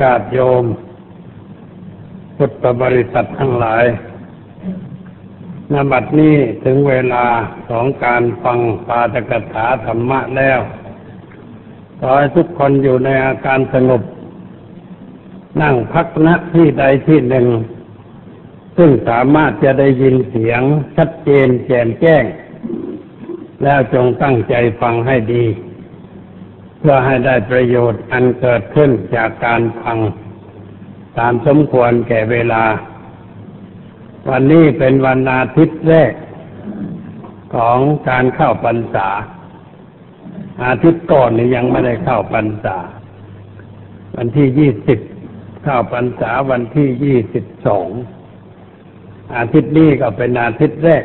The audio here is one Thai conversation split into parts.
ญาติโยม พุทธบริษัททั้งหลายนบัดนี้ถึงเวลาของการฟังปาฐกถาธรรมะแล้ว ขอให้ทุกคนอยู่ในอาการสงบ นั่งพักณที่ใดที่หนึ่ง ซึ่งสามารถจะได้ยินเสียงชัดเจนแจ่มแจ้ง แล้วจงตั้งใจฟังให้ดี เพื่อให้ได้ประโยชน์อันเกิดขึ้นจากการฟังตามสมควรแก่เวลา วันนี้เป็นวันอาทิตย์แรก ของการเข้าพรรษา อาทิตย์ก่อนนี่ยังไม่ได้เข้าพรรษา วันที่ยี่สิบเข้าพรรษาวันที่ยี่สิบสองอาทิตย์นี้ก็เป็นอาทิตย์แรก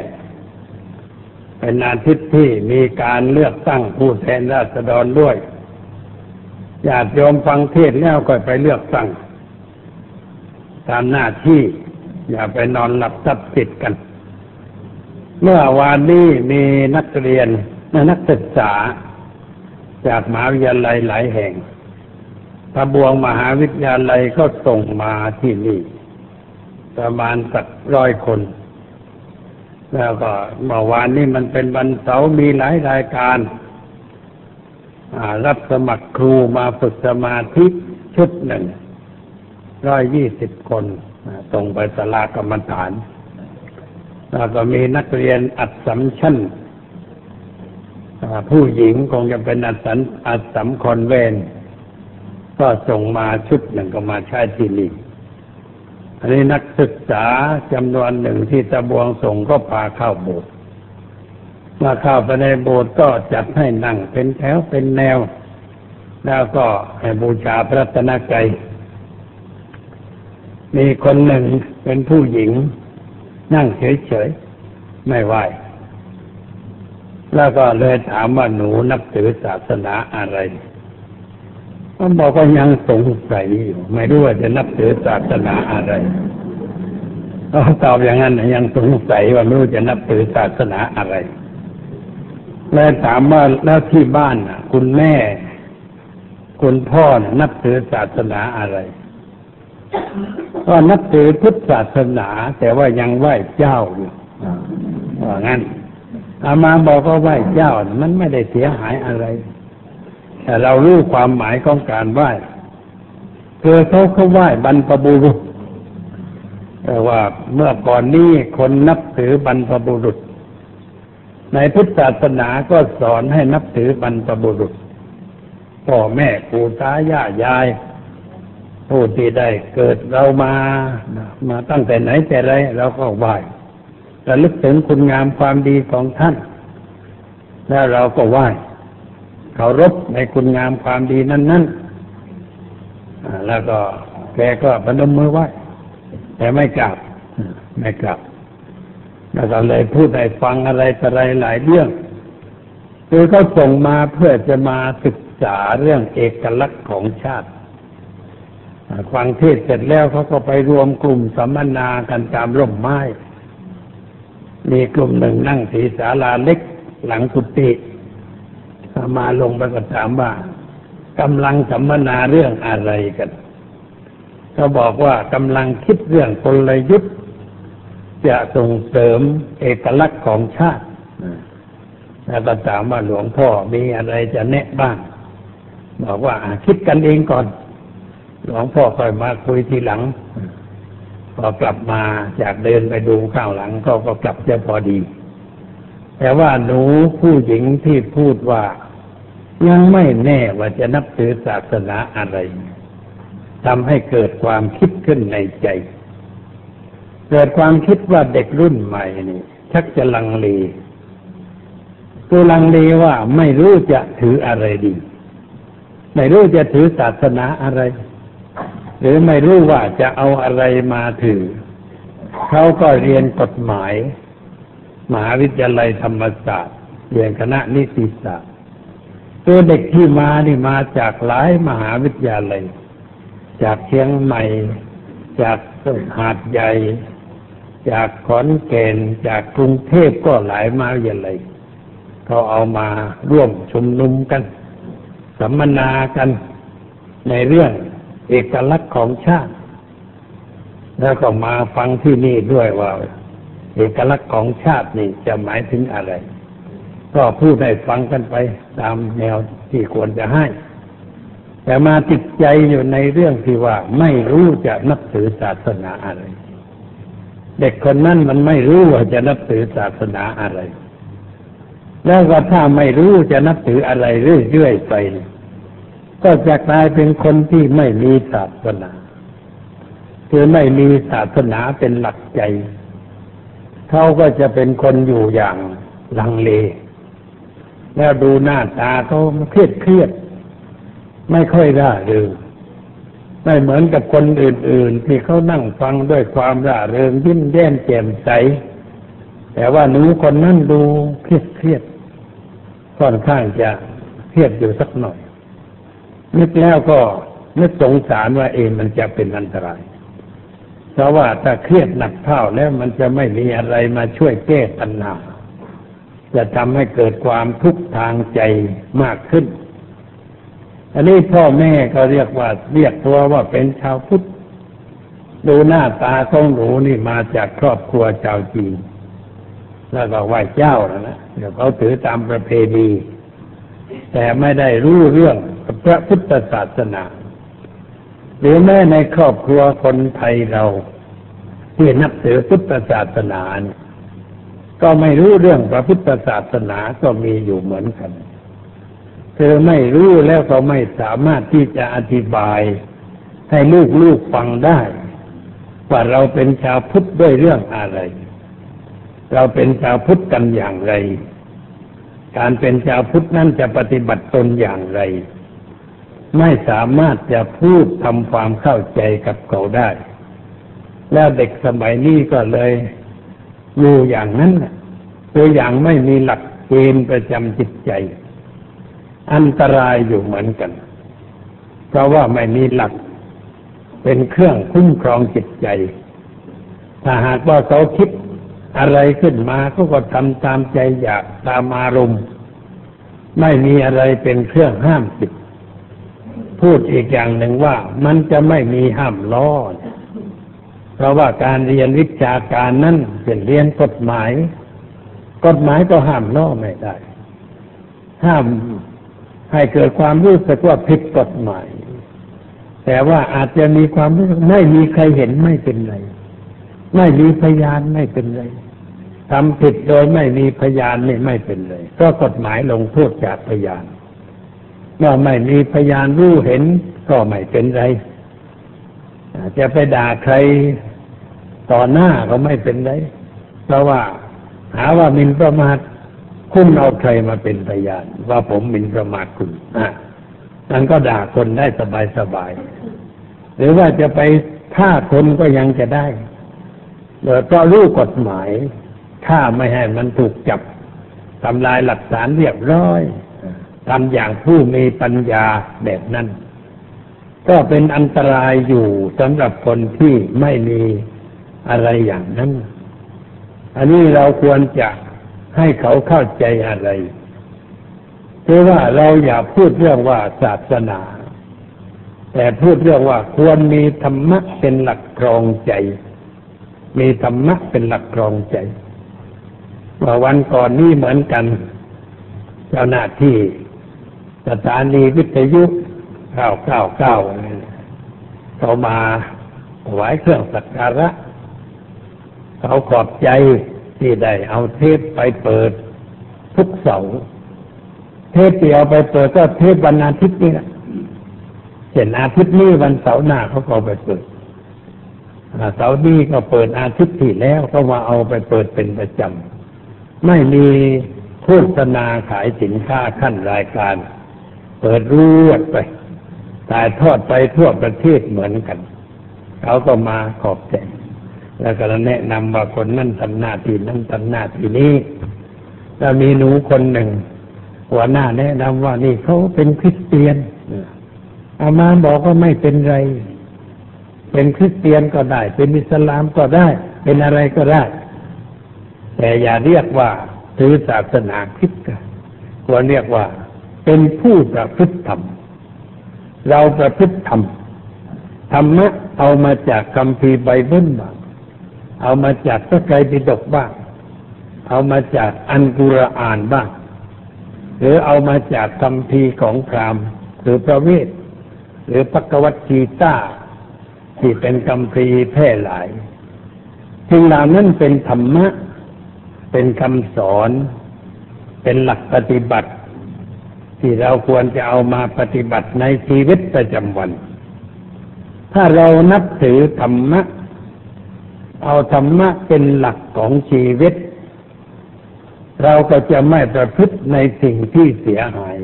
เป็นอาทิตย์ที่มีการเลือกตั้งผู้แทนราษฎรด้วย ญาติโยมฟังเทศแล้วก็ไปเลือกตั้งตามหน้าที่ อย่าไปนอนหลับทับติดกัน เมื่อวานนี้มีนักเรียนนักศึกษา จากมหาวิทยาลัยหลายแห่งพระบวงมหาวิทยาลัยก็ส่งมาที่นี่ ประมาณสักร้อยคน แล้วก็เมื่อวานนี้มันเป็นวันเสาร์มีหลายรายการ รับสมัครครูมาฝึกสมาธิชุดหนึ่งร้อยยี่สิบคนส่งไปสลากรรมฐานแล้วก็มีนักเรียนอัดสัมชั่นผู้หญิงคงจะเป็นอัดสัมอัดสัมคอนเวนก็ส่งมาชุดหนึ่งก็มาใช้ที่นี่อันนี้นักศึกษาจำนวนหนึ่งที่ตะบวงส่งก็พาเข้าโบสถ์ มาเข้าไปในโบสถ์ก็จัดให้นั่งเป็นแถวเป็นแนว แล้วก็ให้บูชาพระตนกรัยมีคนหนึ่งเป็นผู้หญิง นั่งเฉยๆไม่ไหวแล้วก็เลยถามว่าหนูนับถือศาสนาอะไรก็บอกว่ายังสงสัยอยู่ไม่รู้ว่าจะนับถือศาสนาอะไรก็ตอบอย่างนั้นยังสงสัยว่าไม่รู้จะนับถือศาสนาอะไร เลยถามว่าแล้วที่บ้านน่ะ คุณแม่ คุณพ่อน่ะนับถือศาสนาอะไรก็นับถือพุทธศาสนา แต่ว่ายังไหว้เจ้าอยู่ว่างั้นอามาบอกว่าไหว้เจ้า มันไม่ได้เสียหายอะไร แต่เรารู้ความหมายของการไหว้คือเขาเขาไหว้บรรพบุรุษแต่ว่าเมื่อก่อนนี้คนนับถือบรรพบุรุษ ในพุทธศาสนาก็สอนให้นับถือบรรพบุรุษ พ่อแม่ปู่ตายายยาย ผู้ที่ได้เกิดเรามา มาตั้งแต่ไหนแต่ไรเราก็ไหว้ระลึกถึงคุณงามความดีของท่าน แล้วเราก็ไหว้เคารพในคุณงามความดีนั้นๆแล้วก็แกก็พนมมือไหว้แต่ไม่กลับไม่กลับ แล้วก็เลยพูดให้ฟังอะไรต่อะไรหลายเรื่องคือเขาส่งมาเพื่อจะมาศึกษาเรื่องเอกลักษณ์ของชาติฟังเทศเสร็จแล้วเขาก็ไปรวมกลุ่มสัมมนากันตามร่มไม้ มีกลุ่มหนึ่งนั่งสีศาลาเล็กหลังกุฏิมาลงไปก็ถามว่ากำลังสัมมนาเรื่องอะไรกัน เขาบอกว่ากำลังคิดเรื่องกลยุทธ์ จะส่งเสริมเอกลักษณ์ของชาติแล้วก็ถามว่าหลวงพ่อมีอะไรจะแนะบ้าง บอกว่าคิดกันเองก่อน หลวงพ่อค่อยมาคุยทีหลัง พอกลับมาจากเดินไปดูข้างหลังก็ก็กลับจะพอดี แต่ว่าหนูผู้หญิงที่พูดว่ายังไม่แน่ว่าจะนับถือศาสนาอะไรทำให้เกิดความคิดขึ้นในใจ เกิดความคิดว่าเด็กรุ่นใหม่นี่ ชักจะลังเลคือลังเลว่าไม่รู้จะถืออะไรดี ไม่รู้จะถือศาสนาอะไร หรือไม่รู้ว่าจะเอาอะไรมาถือ เขาก็เรียนกฎหมายมหาวิทยาลัยธรรมศาสตร์เรียนคณะนิติศาสตร์ตัวเด็กที่มานี่มาจากหลายมหาวิทยาลัย จากเชียงใหม่ จากหาดใหญ่ จากขอนแก่นจากกรุงเทพก็หลายมาวิทยาลัยเขาเอามาร่วมชุมนุมกัน สัมมนากันในเรื่องเอกลักษณ์ของชาติ แล้วก็มาฟังที่นี่ด้วยว่า เอกลักษณ์ของชาตินี่จะหมายถึงอะไร ก็พูดให้ฟังกันไปตามแนวที่ควรจะให้ แต่มาติดใจอยู่ในเรื่องที่ว่าไม่รู้จะนับถือศาสนาอะไร เด็กคนนั้นมันไม่รู้ว่าจะนับถือศาสนาอะไร แล้วก็ถ้าไม่รู้จะนับถืออะไรเรื่อยๆไป ก็จะกลายเป็นคนที่ไม่มีศาสนา คือไม่มีศาสนาเป็นหลักใจ เขาก็จะเป็นคนอยู่อย่างลังเล แล้วดูหน้าตาเขาเครียดเครียด ไม่ค่อยร่าเริง ไม่เหมือนกับคนอื่น ๆ ที่เขานั่งฟังด้วยความร่าเริงยิ้มแย้มแจ่มใส แต่ว่าหนูคนนั้นดูเครียดเครียดค่อนข้างจะเครียดอยู่สักหน่อยนึกแล้วก็นึกสงสารว่าเองมันจะเป็นอันตราย เพราะว่าถ้าเครียดหนักเท่าแล้วมันจะไม่มีอะไรมาช่วยแก้ปัญหาจะทำให้เกิดความทุกข์ทางใจมากขึ้น อันนี้พ่อแม่ก็เรียกว่าเรียกตัวว่าเป็นชาวพุทธดูหน้าตาของหนูนี่มาจากครอบครัวชาวจีนแล้วก็ไหว้เจ้าแล้วนะเดี๋ยวเขาถือตามประเพณีแต่ไม่ได้รู้เรื่องพระพุทธศาสนา หรือแม้ในครอบครัวคนไทยเรา ที่นับถือพุทธศาสนา ก็ไม่รู้เรื่องพระพุทธศาสนาก็มีอยู่เหมือนกัน เธอไม่รู้แล้วก็ไม่สามารถที่จะอธิบาย ให้ลูกๆฟังได้ ว่าเราเป็นชาวพุทธด้วยเรื่องอะไร เราเป็นชาวพุทธกันอย่างไร การเป็นชาวพุทธนั้นจะปฏิบัติตนอย่างไร ไม่สามารถจะพูดทำความเข้าใจกับเขาได้ แล้วเด็กสมัยนี้ก็เลยอยู่อย่างนั้นตัวอย่างไม่มีหลักเกณฑ์ประจำจิตใจ อันตรายอยู่เหมือนกัน เพราะว่าไม่มีหลัก เป็นเครื่องคุ้มครองจิตใจ ถ้าหากว่าเขาคิดอะไรขึ้นมาเขาก็ทำตามใจอยากตามอารมณ์ ไม่มีอะไรเป็นเครื่องห้ามจิต พูดอีกอย่างหนึ่งว่ามันจะไม่มีห้ามล้อเพราะว่าการเรียนวิชาการนั้นเป็นเรียนกฎหมาย กฎหมายก็ห้ามล้อไม่ได้ ห้าม ให้เกิดความรู้สึกว่าผิดกฎหมาย แต่ว่าอาจจะมีความรู้สึกไม่มีใครเห็นไม่เป็นไร ไม่มีพยานไม่เป็นไรทำผิดโดยไม่มีพยานนี่ไม่เป็นเลยก็กฎหมายลงโทษจากพยานเมื่อไม่มีพยานรู้เห็นก็ไม่เป็นไรจะไปด่าใครต่อหน้าก็ไม่เป็นไรเพราะว่าหาว่ามินประมาท คุณเอาใครมาเป็นพยานว่าผมมินประมาทคุณอะนั่นก็ด่าคนได้สบายสบาย หรือว่าจะไปฆ่าคนก็ยังจะได้เพราะรู้กฎหมายถ้าไม่ให้มันถูกจับทำลายหลักฐานเรียบร้อยทำอย่างผู้มีปัญญาแบบนั้น ก็เป็นอันตรายอยู่สำหรับคนที่ไม่มีอะไรอย่างนั้น อันนี้เราควรจะ ให้เขาเข้าใจอะไรคือว่าเราอย่าพูดเรื่องว่าศาสนา แต่พูดเรื่องว่าควรมีธรรมะเป็นหลักครองใจ มีธรรมะเป็นหลักครองใจว่าวันก่อนนี้เหมือนกัน เจ้าหน้าที่ สถานีวิทยุเก้าเก้าเก้าเขามาถวายเครื่องสักการะ เขาขอบใจ ที่ได้เอาเทปไปเปิดทุกเสาร์เทปที่เอาไปเปิดก็เทปวันอาทิตย์นี่แหละเห็นอาทิตย์นี้วันเสาร์หน้าเขาก็ไปเปิดเสาร์นี้ก็เปิดอาทิตย์ที่แล้วเขามาเอาไปเปิดเป็นประจำไม่มีโฆษณาขายสินค้าขั้นรายการ เปิดรวดไปถ่ายทอดไปทั่วประเทศเหมือนกัน เขาก็มาขอบใจ แล้วก็แนะนำว่าคนนั่นทำหน้าที่นั่นทำหน้าที่นี้แล้วมีหนูคนหนึ่ง หัวหน้าแนะนำว่านี่เขาเป็นคริสเตียนอามาบอกว่าไม่เป็นไร เป็นคริสเตียนก็ได้ เป็นอิสลามก็ได้ เป็นอะไรก็ได้ แต่อย่าเรียกว่าถือศาสนาคริสต์ควรเรียกว่า เป็นผู้ประพฤติธรรม เราประพฤติธรรมธรรมะเอามาจากคำพีไบเบิลบ้า เอามาจากพระไตรปิฎกบ้าง เอามาจากอันกุรอานบ้าง หรือเอามาจากคำพีของพราหมณ์ หรือพระเวท หรือพระกวัตจีต้า ที่เป็นคำพีแพร่หลายสิ่งเหล่านั้นเป็นธรรมะ เป็นคำสอน เป็นหลักปฏิบัติ ที่เราควรจะเอามาปฏิบัติในชีวิตประจำวัน ถ้าเรานับถือธรรมะ เอาธรรมะเป็นหลักของชีวิต เราก็จะไม่ประพฤติในสิ่งที่เสียหาย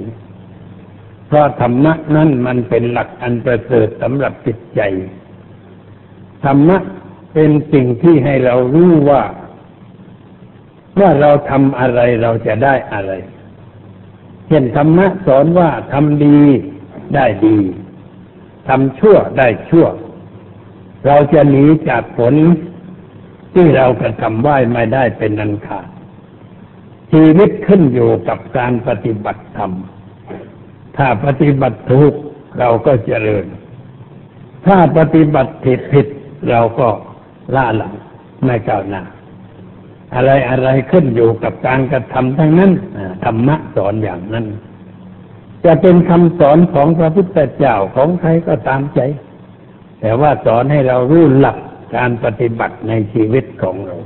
เพราะธรรมะนั้นมันเป็นหลักอันประเสริฐสำหรับจิตใจ ธรรมะเป็นสิ่งที่ให้เรารู้ว่าเมื่อเราทำอะไรเราจะได้อะไรเช่นธรรมะสอนว่าทำดีได้ดีทำชั่วได้ชั่ว เราจะหนีจากผล ที่เรากระทำไหวไม่ได้เป็นนันขาดชีวิตขึ้นอยู่กับการปฏิบัติธรรม ถ้าปฏิบัติถูกเราก็เจริญ ถ้าปฏิบัติผิดผิดเราก็ล่าหลังไม่ก้าวหน้า อะไรอะไรขึ้นอยู่กับการกระทำทั้งนั้นธรรมะสอนอย่างนั้น จะเป็นคำสอนของพระพุทธเจ้าของใครก็ตามใจ แต่ว่าสอนให้เรารู้หลัก การปฏิบัติในชีวิตของเรา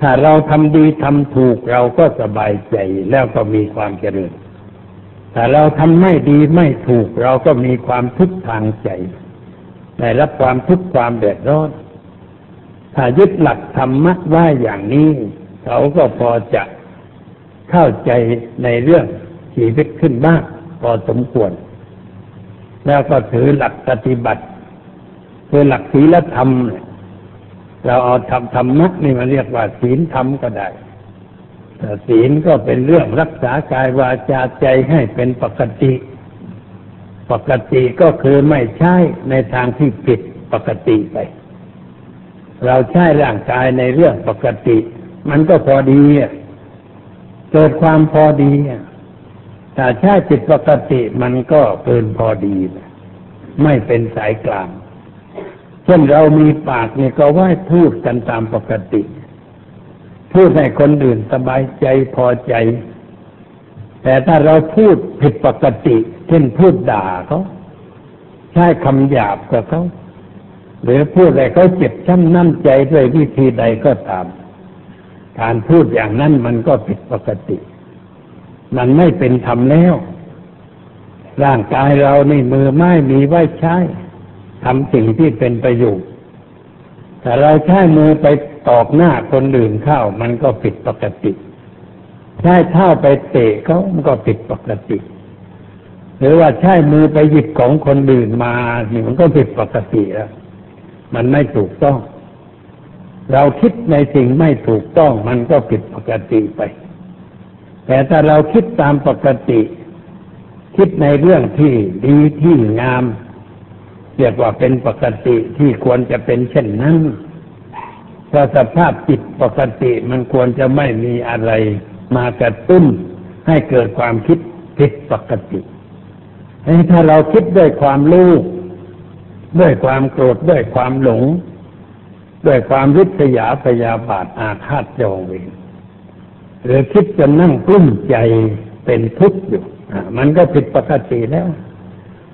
ถ้าเราทำดีทำถูกเราก็สบายใจแล้วก็มีความเจริญถ้าเราทำไม่ดีไม่ถูกเราก็มีความทุกข์ทางใจได้รับความทุกข์ความเดือดร้อน ถ้ายึดหลักธรรมะไว้อย่างนี้ เขาก็พอจะเข้าใจในเรื่องชีวิตขึ้นบ้างพอสมควร แล้วก็ถือหลักปฏิบัติ คือหลักศีลธรรมเราเอาทำธรรมะนี่มาเรียกว่าศีลธรรมก็ได้แต่ศีลก็เป็นเรื่องรักษากายวาจาใจให้เป็นปกติ ปกติก็คือไม่ใช่ในทางที่ผิดปกติไป เราใช้ร่างกายในเรื่องปกติ มันก็พอดีเกิดความพอดีถ้าใช้จิตปกติมันก็เกินพอดี ไม่เป็นสายกลาง ช่นเรามีปากเนี่ยก็ไหว่าพูดกันตามปกติ พูดให้คนอื่นสบายใจพอใจ แต่ถ้าเราพูดผิดปกติ เช่นพูดด่าเขาใช้คำหยาบกับเขาหรือพูดอะไรเขาเจ็บช้ำน้ำใจด้วยวิธีใดก็ตาม การพูดอย่างนั้นมันก็ผิดปกติ มันไม่เป็นธรรมแล้ว ร่างกายเรานี่มือไม้มีไว้ใช้ ทำสิ่งที่เป็นประโยชน์แต่เราใช้มือไปตอกหน้าคนอื่นเข้ามันก็ผิดปกติ ใช้เท้าไปเตะเขามันก็ผิดปกติ หรือว่าใช้มือไปหยิบของคนอื่นมานี่มันก็ผิดปกติแล้วมันไม่ถูกต้อง เราคิดในสิ่งไม่ถูกต้องมันก็ผิดปกติไป แต่ถ้าเราคิดตามปกติ คิดในเรื่องที่ดีที่งาม เรียกว่าเป็นปกติที่ควรจะเป็นเช่นนั้นเพราะสภาพจิตปกติมันควรจะไม่มีอะไรมากระตุ้นให้เกิดความคิดผิดปกติถ้าเราคิดด้วยความรู้ด้วยความโกรธด้วยความหลง ด้วยความริษยาพยาบาทอาฆาตจองเวรหรือคิดจะนั่งกลุ้มใจเป็นทุกข์อยู่มันก็ผิดปกติแล้ว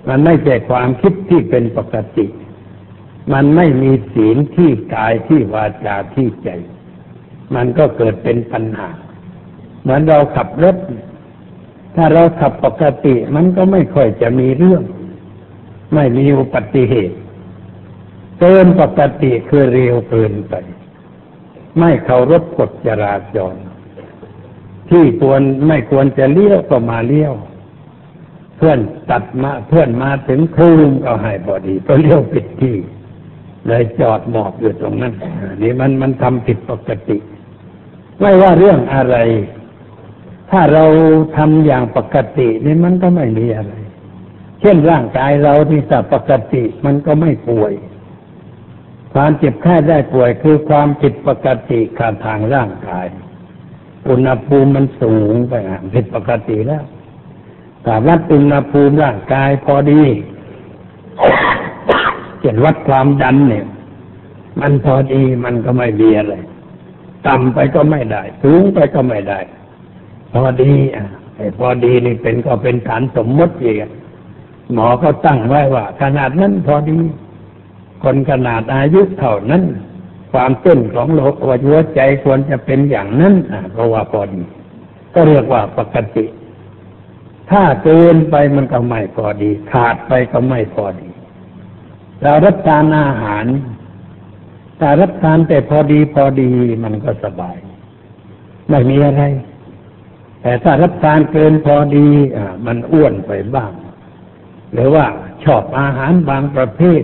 มันไม่ใช่ความคิดที่เป็นปกติ มันไม่มีศีลที่กายที่วาจาที่ใจ มันก็เกิดเป็นปัญหา เหมือนเราขับรถ ถ้าเราขับปกติ มันก็ไม่ค่อยจะมีเรื่อง ไม่มีอุบัติเหตุ เกินปกติคือเร็วเกินไป ไม่เคารพกฎจราจร ที่ควรไม่ควรจะเลี้ยวก็มาเลี้ยว เพื่อนตัดมาเพื่อนมาถึงครูมก็ให้พอดีก็เลี้ยวผิดที่ เลยจอดหมอบอยู่ตรงนั้นนี่มันมันทำผิดปกติ ไม่ว่าเรื่องอะไร ถ้าเราทำอย่างปกตินี่มันก็ไม่มีอะไร เช่นร่างกายเราที่สัปกติมันก็ไม่ป่วย ความเจ็บแค่ได้ป่วยคือความผิดปกติขาดทางร่างกาย อุณหภูมิมันสูงไปผิดปกติแล้ว แต่วัดอุณหภูมิร่างกายพอดีช่นวัดความดันเนี่ย มันพอดีมันก็ไม่มีอะไรต่ำไปก็ไม่ได้ สูงไปก็ไม่ได้ พอดีอะไอ้พอดีนี่เป็นก็เป็นฐานสมมติเองหมอเขาตั้งไว้ว่า ขนาดนั้นพอดี คนขนาดอายุเท่านั้น ความเต้นของโลหัวใจควรจะเป็นอย่างนั้นอะเพราะว่าพอดี ก็เรียกว่าปกติ ถ้าเกินไปมันก็ไม่พอดี ขาดไปก็ไม่พอดี เรารับทานอาหารถ้ารับทานแต่พอดีพอดีมันก็สบาย ไม่มีอะไร แต่ถ้ารับทานเกินพอดี อ่า มันอ้วนไปบ้าง หรือว่าชอบอาหารบางประเภท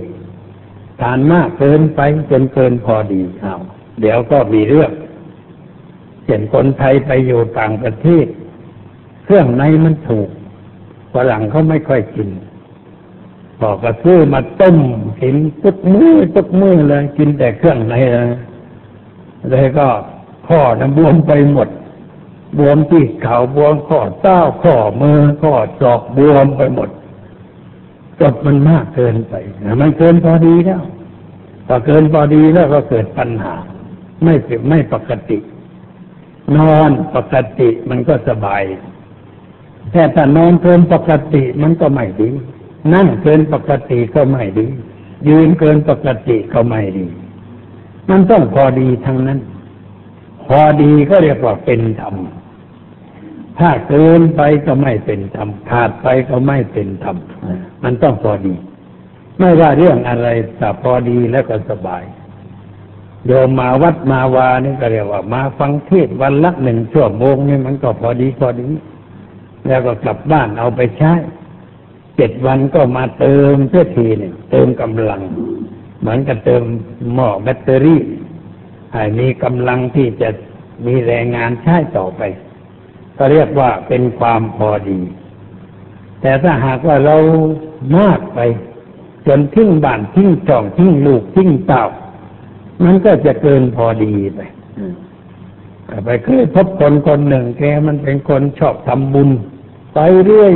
ทานมากเกินไปจนเกินพอดีเอาเดี๋ยวก็มีเรื่องเห็นคนไทยไปอยู่ต่างประเทศ เครื่องในมันถูกฝรั่งเขาไม่ค่อยกินบอกก็ซื้อมาต้มกินทุกมือ้อทุกมือเลย กินแต่เครื่องในนะเลยก็ข้อนะบวมไปหมด บวมที่เข่าบวมข้อเต้าข้อมือข้อศอกบวมไปหมดจดมันมากเกินไปมันเกินพอดีแล้วพอเกินพอดีแล้วก็เกิดปัญหา ไม่ไม่ปกติ นอนปกติมันก็สบาย แต่ถ้านอนเกินปกติมันก็ไม่ดี นั่งเกินปกติก็ไม่ดี ยืนเกินปกติก็ไม่ดี มันต้องพอดีทั้งนั้น พอดีก็เรียกว่าเป็นธรรม ถ้าเกินไปก็ไม่เป็นธรรม ขาดไปก็ไม่เป็นธรรม มันต้องพอดี ไม่ว่าเรื่องอะไรแต่พอดีแล้วก็สบาย โยมมาวัดมาวานี่ก็เรียกว่า มาฟังเทศวันละหนึ่งชั่วโมงนี่มันก็พอดีพอดี แล้วก็กลับบ้านเอาไปใช้เจ็ดวันก็มาเติมเพื่อทีหนึ่งเติมกำลัง เหมือนกับเติมหม้อแบตเตอรี่ให้มีกำลังที่จะมีแรงงานใช้ต่อไป ก็เรียกว่าเป็นความพอดี แต่ถ้าหากว่าเรามากไป จนทิ้งบ้านทิ้งจ่องทิ้งลูกทิ้งเต่ามันก็จะเกินพอดีไปไปเคยพบคนคนหนึ่งแกมันเป็นคนชอบทำบุญ ไปเรื่อย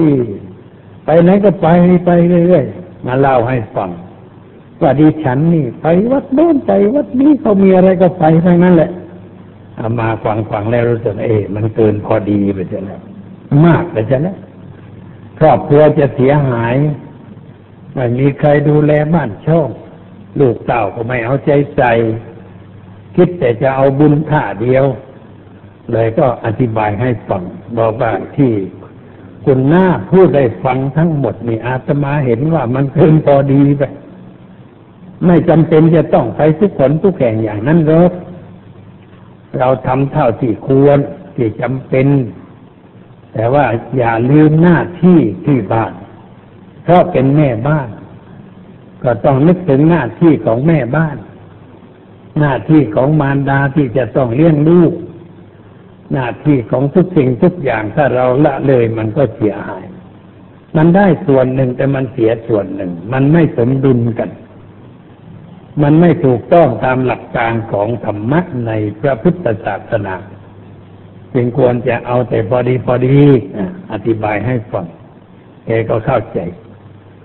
ไปไหนก็ไปไปเรื่อยๆมาเล่าให้ฟังว่าดิฉันนี่ ไปวัดโน้นไปวัดนี้เขามีอะไรก็ไปทั้งนั้นแหละเอามาฟังฟังแล้วรู้สึกเอ๊มันเกินพอดีไปเสียแล้วมากไปเสียแล้วครอบครัวจะเสียหายไม่มีใครดูแลบ้านช่องลูกเต่าก็ไม่เอาใจใส่คิดแต่จะเอาบุญท่าเดียว เลยก็อธิบายให้ฟังบอกว่าที่ คุณหน้าพูดได้ฟังทั้งหมดนี่อาตมาเห็นว่ามันเกินพอดีไปไม่จำเป็นจะต้องไปทุกคนทุกแห่งอย่างนั้นหรอกเราทำเท่าที่ควรที่จำเป็น แต่ว่าอย่าลืมหน้าที่ที่บ้านเพราะเป็นแม่บ้าน ก็ต้องนึกถึงหน้าที่ของแม่บ้าน หน้าที่ของมารดาที่จะต้องเลี้ยงลูก หน้าที่ของทุกสิ่งทุกอย่างถ้าเราละเลยมันก็เสียหาย มันได้ส่วนหนึ่งแต่มันเสียส่วนหนึ่ง มันไม่สมดุลกัน มันไม่ถูกต้องตามหลักการของธรรมะในพระพุทธศาสนาจึงควรจะเอาแต่พอดีพอดีอธิบายให้ฟังแกก็เข้าใจ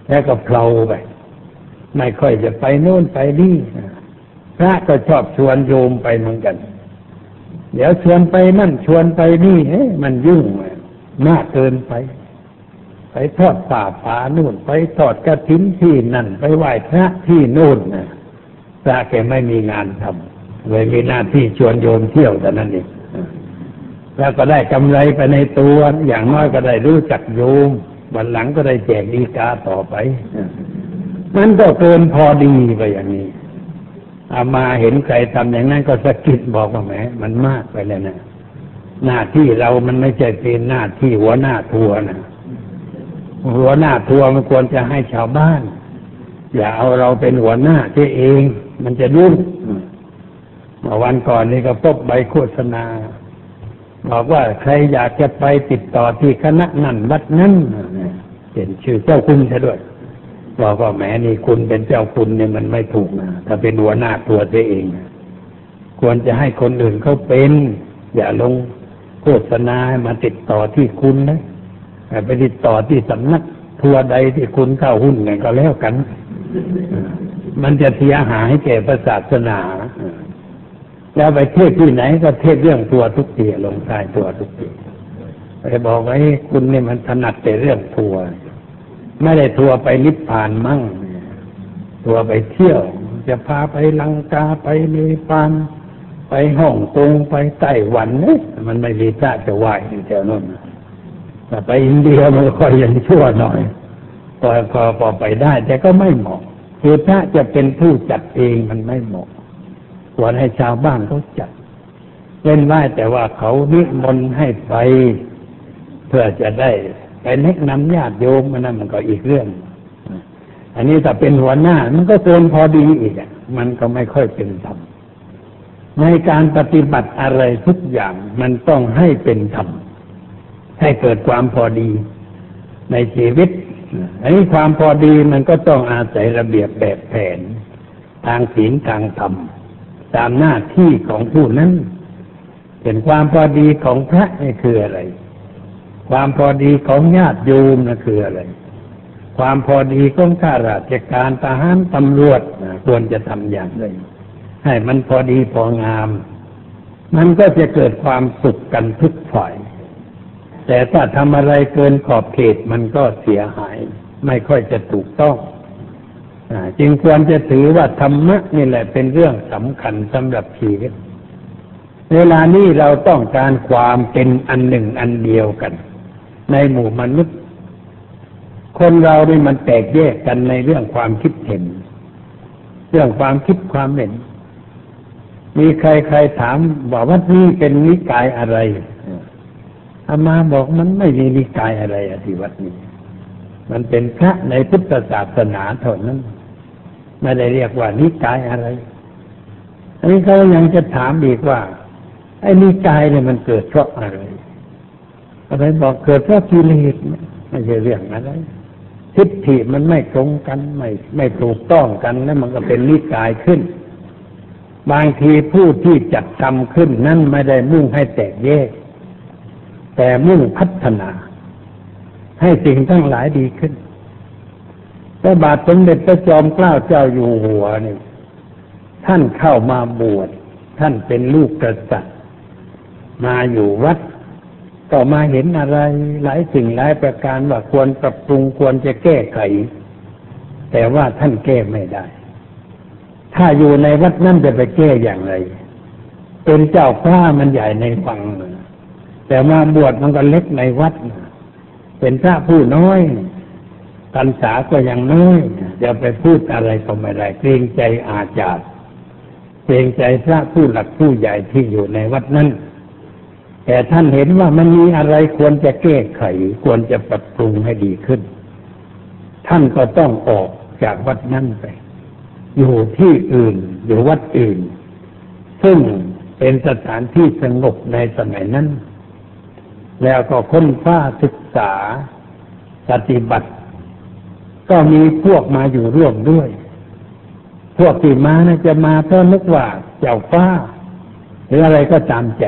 แล้วก็เพลาไป ไม่ค่อยจะไปโน่นไปนี่พระก็ชอบชวนโยมไปเหมือนกัน เดี๋ยวชวนไปนั่นชวนไปนี่เฮ้มันยุ่งมากเกินไป ไปทอดป่าป่านู่น ไปทอดกระถิ่นที่นั่น ไปไหว้พระที่นู่นนะพระแกไม่มีงานทำเลยมีหน้าที่ชวนโยมเที่ยวแต่นั้นเองแล้วก็ได้กำไรไปในตัว อย่างน้อยก็ได้รู้จักโยมวันหลังก็ได้แจกดีกาต่อไป มันก็เกินพอดีไปอย่างนี้ อามาเห็นใครทำอย่างนั้นก็สะกิดบอกว่าแหมมันมากไปแล้วนะหน้าที่เรามันไม่ใช่เป็นหน้าที่หัวหน้าทัวร์นะหัวหน้าทัวร์มันควรจะให้ชาวบ้าน อย่าเอาเราเป็นหัวหน้าที่เอง มันจะยุ่งเมื่อวันก่อนนี้ก็พบใบโฆษณา บอกว่าใครอยากจะไปติดต่อที่คณะนั่นวัดนั้นเห็นชื่อเจ้าคุณซะด้วย บอกว่าแหมนี่คุณเป็นเจ้าคุณเนี่ยมันไม่ถูกนะถ้าเป็นหัวหน้าตัวเองควรจะให้คนอื่นเขาเป็น อย่าลงโฆษณามาติดต่อที่คุณนะไปติดต่อที่สำนักทัวใดที่คุณเข้าหุ้นกันก็แล้วกัน มันจะเสียหายแก่ศาสนา แล้วไปเทศที่ไหนก็เทศเรื่องตัวทุกทีลงท้ตัวทุกทีไปบอกว่าคุณเนี่ยมันถนัดแต่เรื่องทัวร์ ไม่ได้ทัวร์ไปนิพพานมั่ง ทัวร์ไปเที่ยว จะพาไปลังกาไปเนปาลไปฮ่องกงไปไต้หวันเนี่ยมันไม่มีพระจะไหวแถวนั้นแต่ไปอินเดียมันค่อยยังชั่วหน่อยพอพอพอไปได้ แต่ก็ไม่เหมาะคือพระจะเป็นผู้จัดเองมันไม่เหมาะควรให้ชาวบ้านเขาจัดเล่นไหวแต่ว่าเขานิมนต์ให้ไป เพื่อจะได้ ไปแนะนำญาติโยมมันนั่นมันก็อีกเรื่อง อันนี้ถ้าเป็นหัวหน้า มันก็เกินพอดีอีกมันก็ไม่ค่อยเป็นธรรมในการปฏิบัติอะไรทุกอย่างมันต้องให้เป็นธรรมให้เกิดความพอดีในชีวิต อันนี้ความพอดีมันก็ต้องอาศัยระเบียบแบบแผน ทางศีลทางธรรม ตามหน้าที่ของผู้นั้นเป็นความพอดีของพระนี่คืออะไร ความพอดีของญาติโยมนั่นคืออะไร ความพอดีของข้าราชการทหารตำรวจควรจะทำอย่างไรให้มันพอดีพองาม มันก็จะเกิดความสุขกันทุกฝ่าย แต่ถ้าทำอะไรเกินขอบเขตมันก็เสียหาย ไม่ค่อยจะถูกต้องจึงควรจะถือว่าธรรมะนี่แหละเป็นเรื่องสำคัญสำหรับชีวิตเวลานี้เราต้องการความเป็นอันหนึ่งอันเดียวกัน ในหมู่มนุษย์ คนเรานี่มันแตกแยกกันในเรื่องความคิดเห็น เรื่องความคิดความเห็น มีใครใครถามบอกว่านี่เป็นนิกายอะไรอามาบอกมันไม่มีนิกายอะไรอธิวัตนี้ มันเป็นพระในพุทธศาสนาเท่านั้นไม่ได้เรียกว่านิกายอะไร อันนี้เขายังจะถามอีกว่า ไอ้นิกายเนี่ยมันเกิดเพราะอะไร อะไรบอกเกิดเพราะกิเลสไม่ใช่เรื่องอะไรทิฏฐิมันไม่ตรงกันไม่ไม่ถูกต้องกันแล้วมันก็เป็นนิกายขึ้น บางทีผู้ที่จัดทำขึ้นนั้นไม่ได้มุ่งให้แตกแยก แต่มุ่งพัฒนา ให้สิ่งทั้งหลายดีขึ้นพระบาทสมเด็จพระจอมเกล้าเจ้าอยู่หัวนี่ท่านเข้ามาบวชท่านเป็นลูกกษัตริย์มาอยู่วัด ก็มาเห็นอะไรหลายสิ่งหลายประการว่าควรปรับปรุงควรจะแก้ไข แต่ว่าท่านแก้ไม่ได้ ถ้าอยู่ในวัดนั่นจะไปแก้อย่างไร เป็นเจ้าพ้ามันใหญ่ในฟังแต่มาบวชมันก็เล็กในวัด เป็นพระผู้น้อยกันษาก็ยังน้อยจะไปพูดอะไรก็ไม่ได้เกรงใจอาจารย์เกรงใจพระผู้หลักผู้ใหญ่ที่อยู่ในวัดนั้น แต่ท่านเห็นว่ามันมีอะไรควรจะแก้ไข ควรจะปรับปรุงให้ดีขึ้น ท่านก็ต้องออกจากวัดนั้นไป อยู่ที่อื่นอยู่วัดอื่น ซึ่งเป็นสถานที่สงบในสมัยนั้น แล้วก็ค้นคว้าศึกษาปฏิบัติ ก็มีพวกมาอยู่ร่วมด้วย พวกที่มานะจะมาเพราะนึกว่าเจ้าฟ้า หรืออะไรก็ตามใจ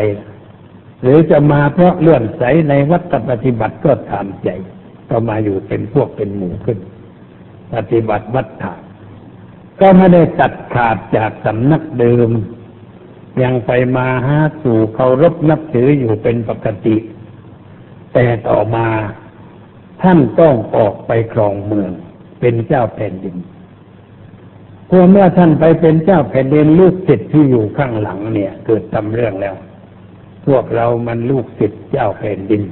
หรือจะมาเพราะเลื่อนใสในวัดปฏิบัติก็ตามใจ ก็มาอยู่เป็นพวกเป็นหมู่ขึ้น ปฏิบัติวัดถาก็ไม่ได้ตัดขาดจากสำนักเดิม ยังไปมาหาสู่เคารพนับถืออยู่เป็นปกติ แต่ต่อมาท่านต้องออกไปครองเมือง เป็นเจ้าแผ่นดินพอเมื่อท่านไปเป็นเจ้าแผ่นดินลูกศิษย์ที่อยู่ข้างหลังเนี่ย เกิดทำเรื่องแล้ว พวกเรามันลูกศิษย์เจ้าแผ่นดิน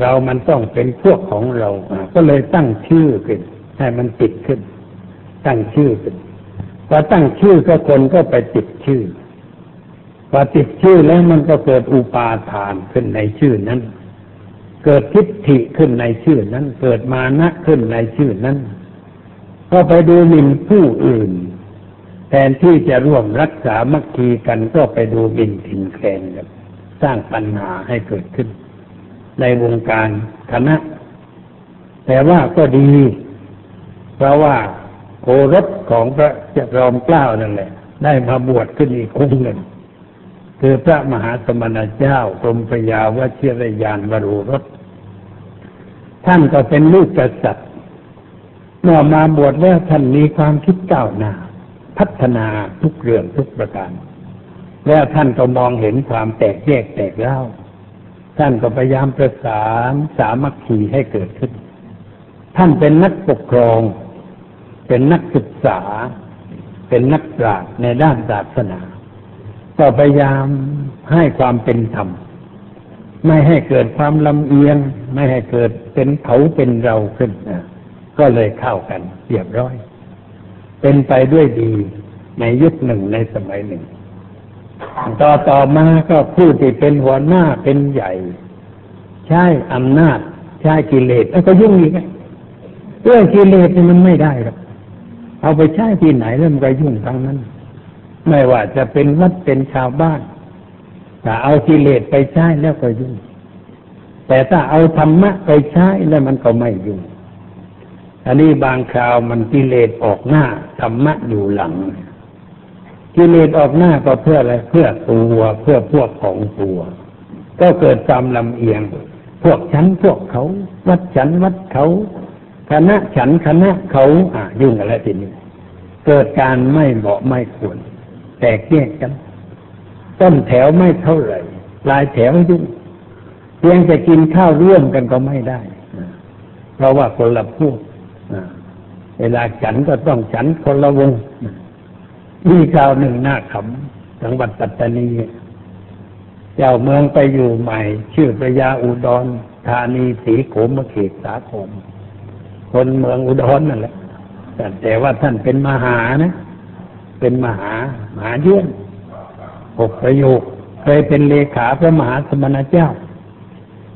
เรามันต้องเป็นพวกของเรา ก็เลยตั้งชื่อขึ้น ให้มันติดขึ้น ตั้งชื่อเป็นพอตั้งชื่อก็คนก็ไปติดชื่อพอติดชื่อแล้วมันก็เกิดอุปาทานขึ้นในชื่อนั้น เกิดทิฏฐิขึ้นในชื่อนั้น เกิดมานะขึ้นในชื่อนั้น ก็ไปดูหมิ่นผู้อื่น แทนที่จะร่วมรักษามัคคีกันก็ไปดูหมิ่นถิ่นแคลนกันสร้างปัญหาให้เกิดขึ้น ในวงการคณะ แต่ว่าก็ดี เพราะว่าโอรสของพระเจ้ารอมเกล้านั่นแหละ ได้มาบวชขึ้นอีกองหนึ่งคือพระมหาสมณเจ้ากรมพยาวชิรยานวรูรสท่านก็เป็นลูกกษัตริย์เมื่อมาบวชแล้วท่านมีความคิดก้าวหน้า พัฒนาทุกเรื่องทุกประการ แล้วท่านก็มองเห็นความแตกแยกแตกเล่า ท่านก็พยายามประสานสามัคคีให้เกิดขึ้น ท่านเป็นนักปกครอง เป็นนักศึกษา เป็นนักปราชญ์ในด้านศาสนา ก็พยายามให้ความเป็นธรรมไม่ให้เกิดความลำเอียง ไม่ให้เกิดเป็นเขาเป็นเราขึ้นนะก็เลยเข้ากันเรียบร้อย เป็นไปด้วยดีในยุคหนึ่งในสมัยหนึ่ง ต่อต่อมาก็ผู้ที่เป็นหัวหน้าเป็นใหญ่ ใช้อำนาจ ใช้กิเลสแล้วก็ยุ่งอีกเรื่องกิเลสนี่มันไม่ได้หรอกเอาไปใช้ที่ไหนแล้วมันก็ยุ่งทั้งนั้น ไม่ว่าจะเป็นวัดเป็นชาวบ้านแต่เอากิเลสไปใช้แล้วก็ยุ่ง แต่ถ้าเอาธรรมะไปใช้แล้วมันก็ไม่ยุ่ง อันนี้บางคราวมันกิเลสออกหน้าธรรมะอยู่หลัง กิเลสออกหน้าก็เพื่ออะไรเพื่อตัวเพื่อพวกของตัว ก็เกิดความลำเอียง พวกฉันพวกเขา วัดฉันวัดเขาคณะฉันคณะเขาอะยุ่งอะไรทีนี้เกิดการไม่เหมาะไม่ควร แตกแยกกัน ต้นแถวไม่เท่าไหร่ปลายแถวยุ่งเพียงจะกินข้าวร่วมกันก็ไม่ได้ เพราะว่าคนละพวก เวลาฉันก็ต้องฉันคนละวงมีคราวหนึ่งหน้าขำจังหวัดปัตตานี เจ้าเมืองไปอยู่ใหม่ ชื่อพระยาอุดรธานีสีโขมเขตสาคม คนเมืองอุดรนั่นแหละแต่ว่าท่านเป็นมหานะ เป็นมหา มหาเยื่อนหกประโยคเคยเป็นเลขาพระมหาสมณเจ้า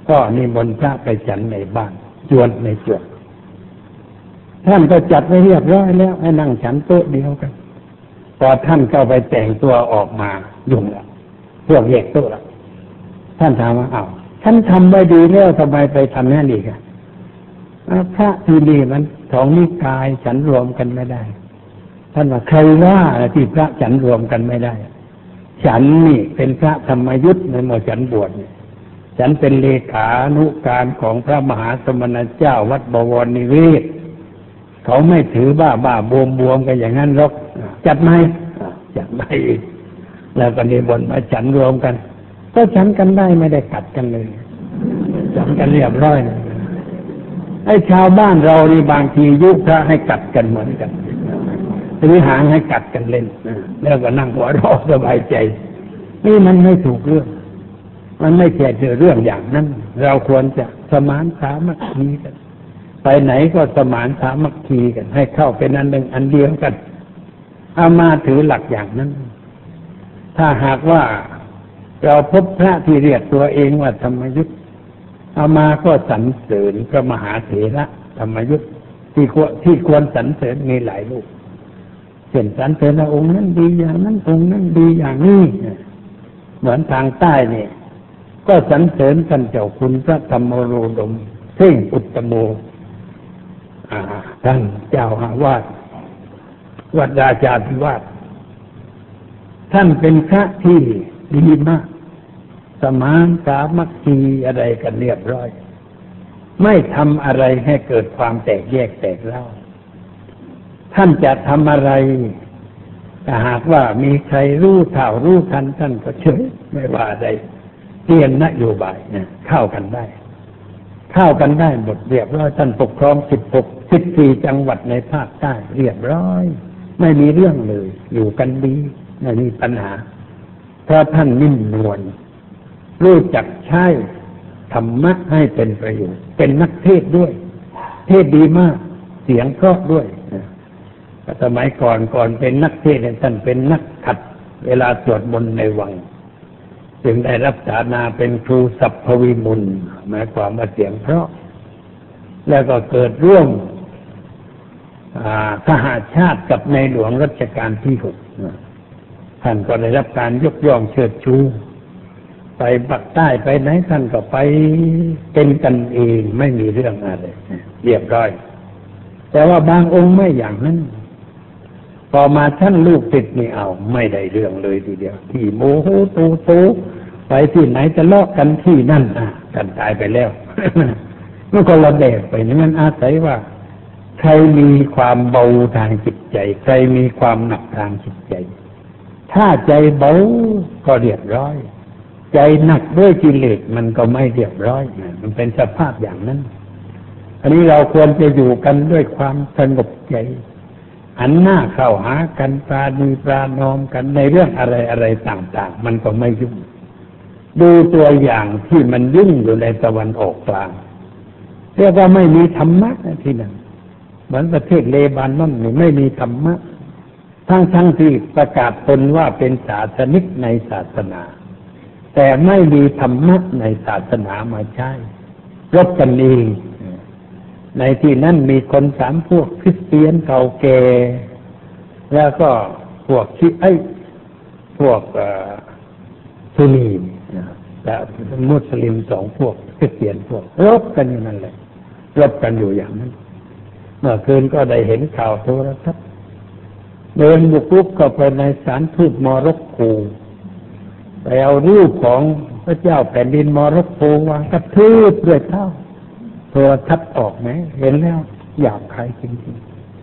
ก็นิมนต์พระไปฉันในบ้านจวนในจวน ท่านก็จัดไว้เรียบร้อยแล้ว ให้นั่งฉันโต๊ะเดียวกัน พอท่านเข้าไปแต่งตัวออกมายุ่งละพวกแยกโต๊ะละท่านถามว่าเอ้าท่านทำไว้ดีแล้วทำไมไปทำนั่นอีกอะพระที่นี่มันสองนิกายฉันรวมกันไม่ได้ ท่านว่าใครว่าที่พระฉันรวมกันไม่ได้ ฉันนี่เป็นพระธรรมยุทธ์ในหมู่ฉันบวชฉันเป็นเลขานุการของพระมหาสมณเจ้าวัดบวรนิเวศ เขาไม่ถือบ้าบ้าบวมบวมกันอย่างนั้นหรอกจัดไหมจัดไม่อีกแล้วก็นิบนมาฉันรวมกัน ก็ฉันกันได้ไม่ได้กัดกันเลยฉันกันเรียบร้อยไอ้ชาวบ้านเรานี่บางทียุคพระให้กัดกันเหมือนกันหรือหางให้กัดกันเล่นแล้วก็นั่งหัวเราะสบายใจ นี่มันไม่ถูกเรื่อง มันไม่ใช่เรื่องอย่างนั้น เราควรจะสมานสามัคคีกัน ไปไหนก็สมานสามัคคีกัน ให้เข้าเป็นอันหนึ่งอันเดียวกันเอามาถือหลักอย่างนั้น ถ้าหากว่าเราพบพระที่เรียกตัวเองว่าธรรมยุทธ์เอามาก็สรรเสริญพระมหาเถระธรรมยุทธ์ที่ควรที่ควรสรรเสริญมีหลายลูกเช่นสรรเสริญองค์นั้นดีอย่างนั้นองค์นั้นดีอย่างนี้เหมือนทางใต้เนี่ย ก็สรรเสริญท่านเจ้าคุณพระธรรมโรดมเพ่งอุตตโม ท่านเจ้าอาวาสวัดราชาธิวาสท่านเป็นพระที่ดีมาก สมานสามัคคีอะไรกันเรียบร้อย ไม่ทำอะไรให้เกิดความแตกแยกแตกเล่า ท่านจะทำอะไรถ้าหากว่ามีใครรู้เท่ารู้ทันท่านก็เฉยไม่ว่าใดเรียนนโยบายเนี่ยเข้ากันได้ เข้ากันได้หมดเรียบร้อยท่านปกครองสิบหกสิบสี่จังหวัดในภาคใต้เรียบร้อย ไม่มีเรื่องเลย อยู่กันดีไม่มีปัญหาเพราะท่านนิ่มนวลรู้จักใช้ธรรมะให้เป็นประโยชน์เป็นนักเทศด้วย เทศดีมาก เสียงเพราะด้วยสมัยก่อนก่อนเป็นนักเทศท่านเป็นนักขัด เวลาสวดมนต์ในวัง จึงได้รับฐานาเป็นครูสัพพวิมุลหมายความว่าเสียงเพราะ แล้วก็เกิดร่วมทหารชาติกับในหลวงรัชกาลที่หกท่านก็ได้รับการยกย่องเชิดชู ไปปักใต้ไปไหนท่านก็ไปเป็นกันเองไม่มีเรื่องอะไรเรียบร้อย แต่ว่าบางองค์ไม่อย่างนั้น พอมาท่านลูกติดนี่เอาไม่ได้เรื่องเลยทีเดียว ที่โมโหตูตูไปที่ไหนจะเลอกกันที่นั่นอะกันตายไปแล้วมันก็ระเดไปนี่มันอาศัยว่า ใครมีความเบาทางจิตใจ ใครมีความหนักทางจิตใจ ถ้าใจเบาก็เรียบร้อย ใจหนักด้วยกิเลสมันก็ไม่เรียบร้อยมันเป็นสภาพอย่างนั้น อันนี้เราควรจะอยู่กันด้วยความสงบใจ หันหน้าเข้าหากันปราดีปรานอมกันในเรื่องอะไรอะไรต่าง ๆ มันก็ไม่ยุ่ง ดูตัวอย่างที่มันยุ่งอยู่ในตะวันออกกลางเรียกว่าไม่มีธรรมะที่นั่นเหมือนประเทศเลบานนั่นนี่ไม่มีธรรมะทั้งทั้งที่ประกาศตนว่าเป็นศาสนิกในศาสนา แต่ไม่มีธรรมะในศาสนามาใช้รบกันเอง ในที่นั้นมีคนสามพวกคริสเตียนเก่าแก่แล้วก็พวกชีไอพวกซุนีและมุสลิมสองพวกคริสเตียนพวกรบกันอยู่นั่นแหละรบกันอยู่อย่างนั้น เมื่อคืนก็ได้เห็นข่าวโทรทัศน์เดินบุกรุกเข้าไปในสถานทูตมอร็อกโกไปเอารูปของพระเจ้าแผ่นดินมอร็อกโกวางกระทืบด้วยเท้า โทรทัศน์ออกไหมเห็นแล้วอยากใครจริง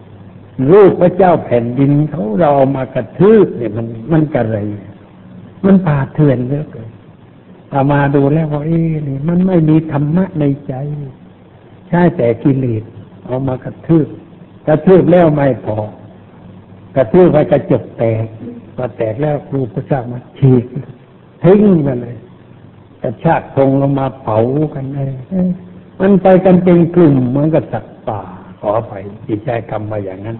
ๆรูปพระเจ้าแผ่นดินเขาเรามากระทืบเนี่ยมันมันกระไร มันป่าเถื่อนเยอะเลยเอามาดูแล้วว่าเอ๊นี่มันไม่มีธรรมะในใจ ใช่แต่กิเลสเอามากระทืบกระทืบแล้วไม่พอ กระทืบไปกระจกแตกพอแตกแล้วครูพระเจ้ามาฉีกทิ้งไปเลยกระชากทงลงมาเผากันเลย มันไปกันเป็นกลุ่มเหมือนกับสัตว์ป่าขอไปจิตใจกรรมมาอย่างนั้น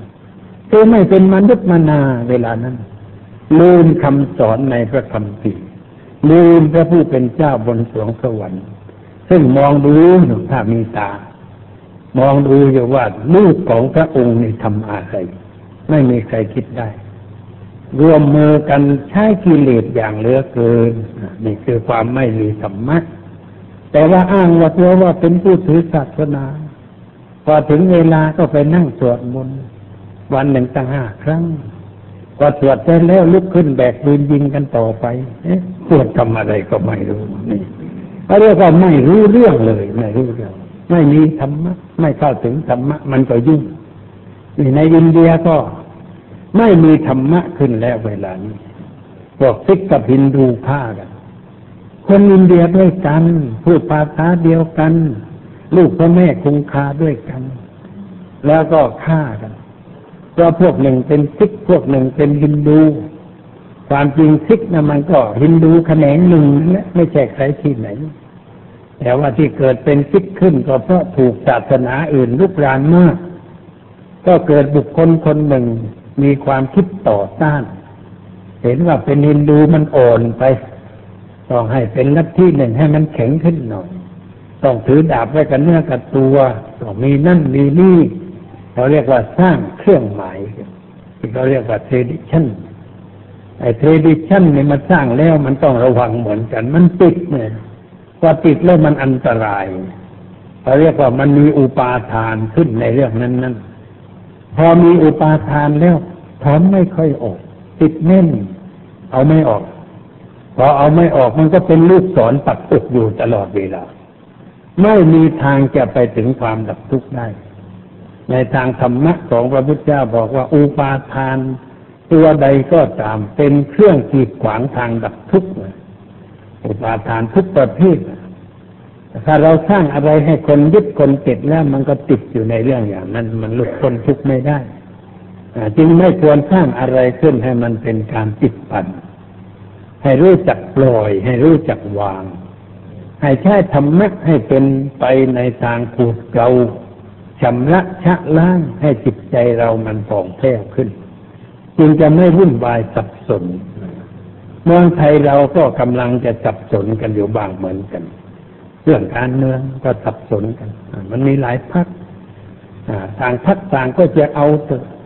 คือไม่เป็นมนุษย์มานาเวลานั้น ลืมคำสอนในพระคำปีลืมพระผู้เป็นเจ้าบนสวงสวรรค์ ซึ่งมองดูถ้ามีตา มองดูอยู่ว่าลูกของพระองค์ในี่ทำอะไรไม่มีใครคิดได้ รวมมือกันใช้กิเลสอย่างเหลือเกินนี่คือความไม่มีธรรมะ แต่ว่าอ้างว่าตัวว่าเป็นผู้ถือศาสนา พอถึงเวลาก็ไปนั่งสวดมนต์วันหนึ่งตั้งห้าครั้งพอสวดเสร็จแล้วลุกขึ้นแบกปืนยิงกันต่อไปเอ๊ะสวดทำอะไรก็ไม่รู้นี่เขาเรียกว่าไม่รู้เรื่องเลยไม่รู้เรื่องไม่มีธรรมะไม่เข้าถึงธรรมะ มันก็ยุ่งในอินเดียก็ไม่มีธรรมะขึ้นแล้วเวลานี้พวกซิกกับฮินดูฆ่ากัน คนอินเดียด้วยกัน พูดภาษาเดียวกัน ลูกพ่อแม่คงคาด้วยกัน แล้วก็ฆ่ากันเพราะพวกหนึ่งเป็นซิกพวกหนึ่งเป็นฮินดู ความจริงซิกนะมันก็ฮินดูแขนงหนึ่งนะไม่ใช่ใครที่ไหน แต่ว่าที่เกิดเป็นซิกขึ้นก็เพราะถูกศาสนาอื่นลุกรานมาก ก็เกิดบุคคลคนหนึ่งมีความคิดต่อต้าน เห็นว่าเป็นฮินดูมันอ่อนไป ต้องให้เป็นลัทธิหนึ่งให้มันแข็งขึ้นหน่อย ต้องถือดาบไว้กับเนื้อกับตัวต้องมีนั่นมีนี่เราเรียกว่าสร้างเครื่องหมายที่เขาเรียกว่า tradition ไอ้ tradition เนี่ยมันสร้างแล้วมันต้องระวังเหมือนกัน มันติดเนี่ยพอติดแล้วมันอันตรายเขาเรียกว่ามันมีอุปาทานขึ้นในเรื่องนั้นนั้นพอมีอุปาทานแล้วถอนไม่ค่อยออก ติดแน่น เอาไม่ออก อเอาไม่ออกมันก็เป็นลูกศรปักอกอยู่ตลอดเวลา ไม่มีทางจะไปถึงความดับทุกข์ได้ ในทางธรรมะของพระพุทธเจ้าบอกว่าอุปาทาน ตัวใดก็ตามเป็นเครื่องกีดขวางทางดับทุกข์อุปาทานทุกประเภทถ้าเราสร้างอะไรให้คนยึดคนติดแล้วมันก็ติดอยู่ในเรื่องอย่างนั้น มันหลุดพ้นทุกข์ไม่ได้จึงไม่ควรสร้างอะไรขึ้นให้มันเป็นการติดปั่น ให้รู้จักปล่อย ให้รู้จักวาง ให้ใช้ธรรมะให้เป็นไปในทางผูดเกลาชำระชะล้างให้จิตใจเรามันผ่องแผ้วขึ้น จึงจะไม่วุ่นวายสับสน เมืองไทยเราก็กำลังจะสับสนกันอยู่บางเหมือนกัน เรื่องการเมืองก็สับสนกัน มันมีหลายพักทางพักต่างก็จะเอา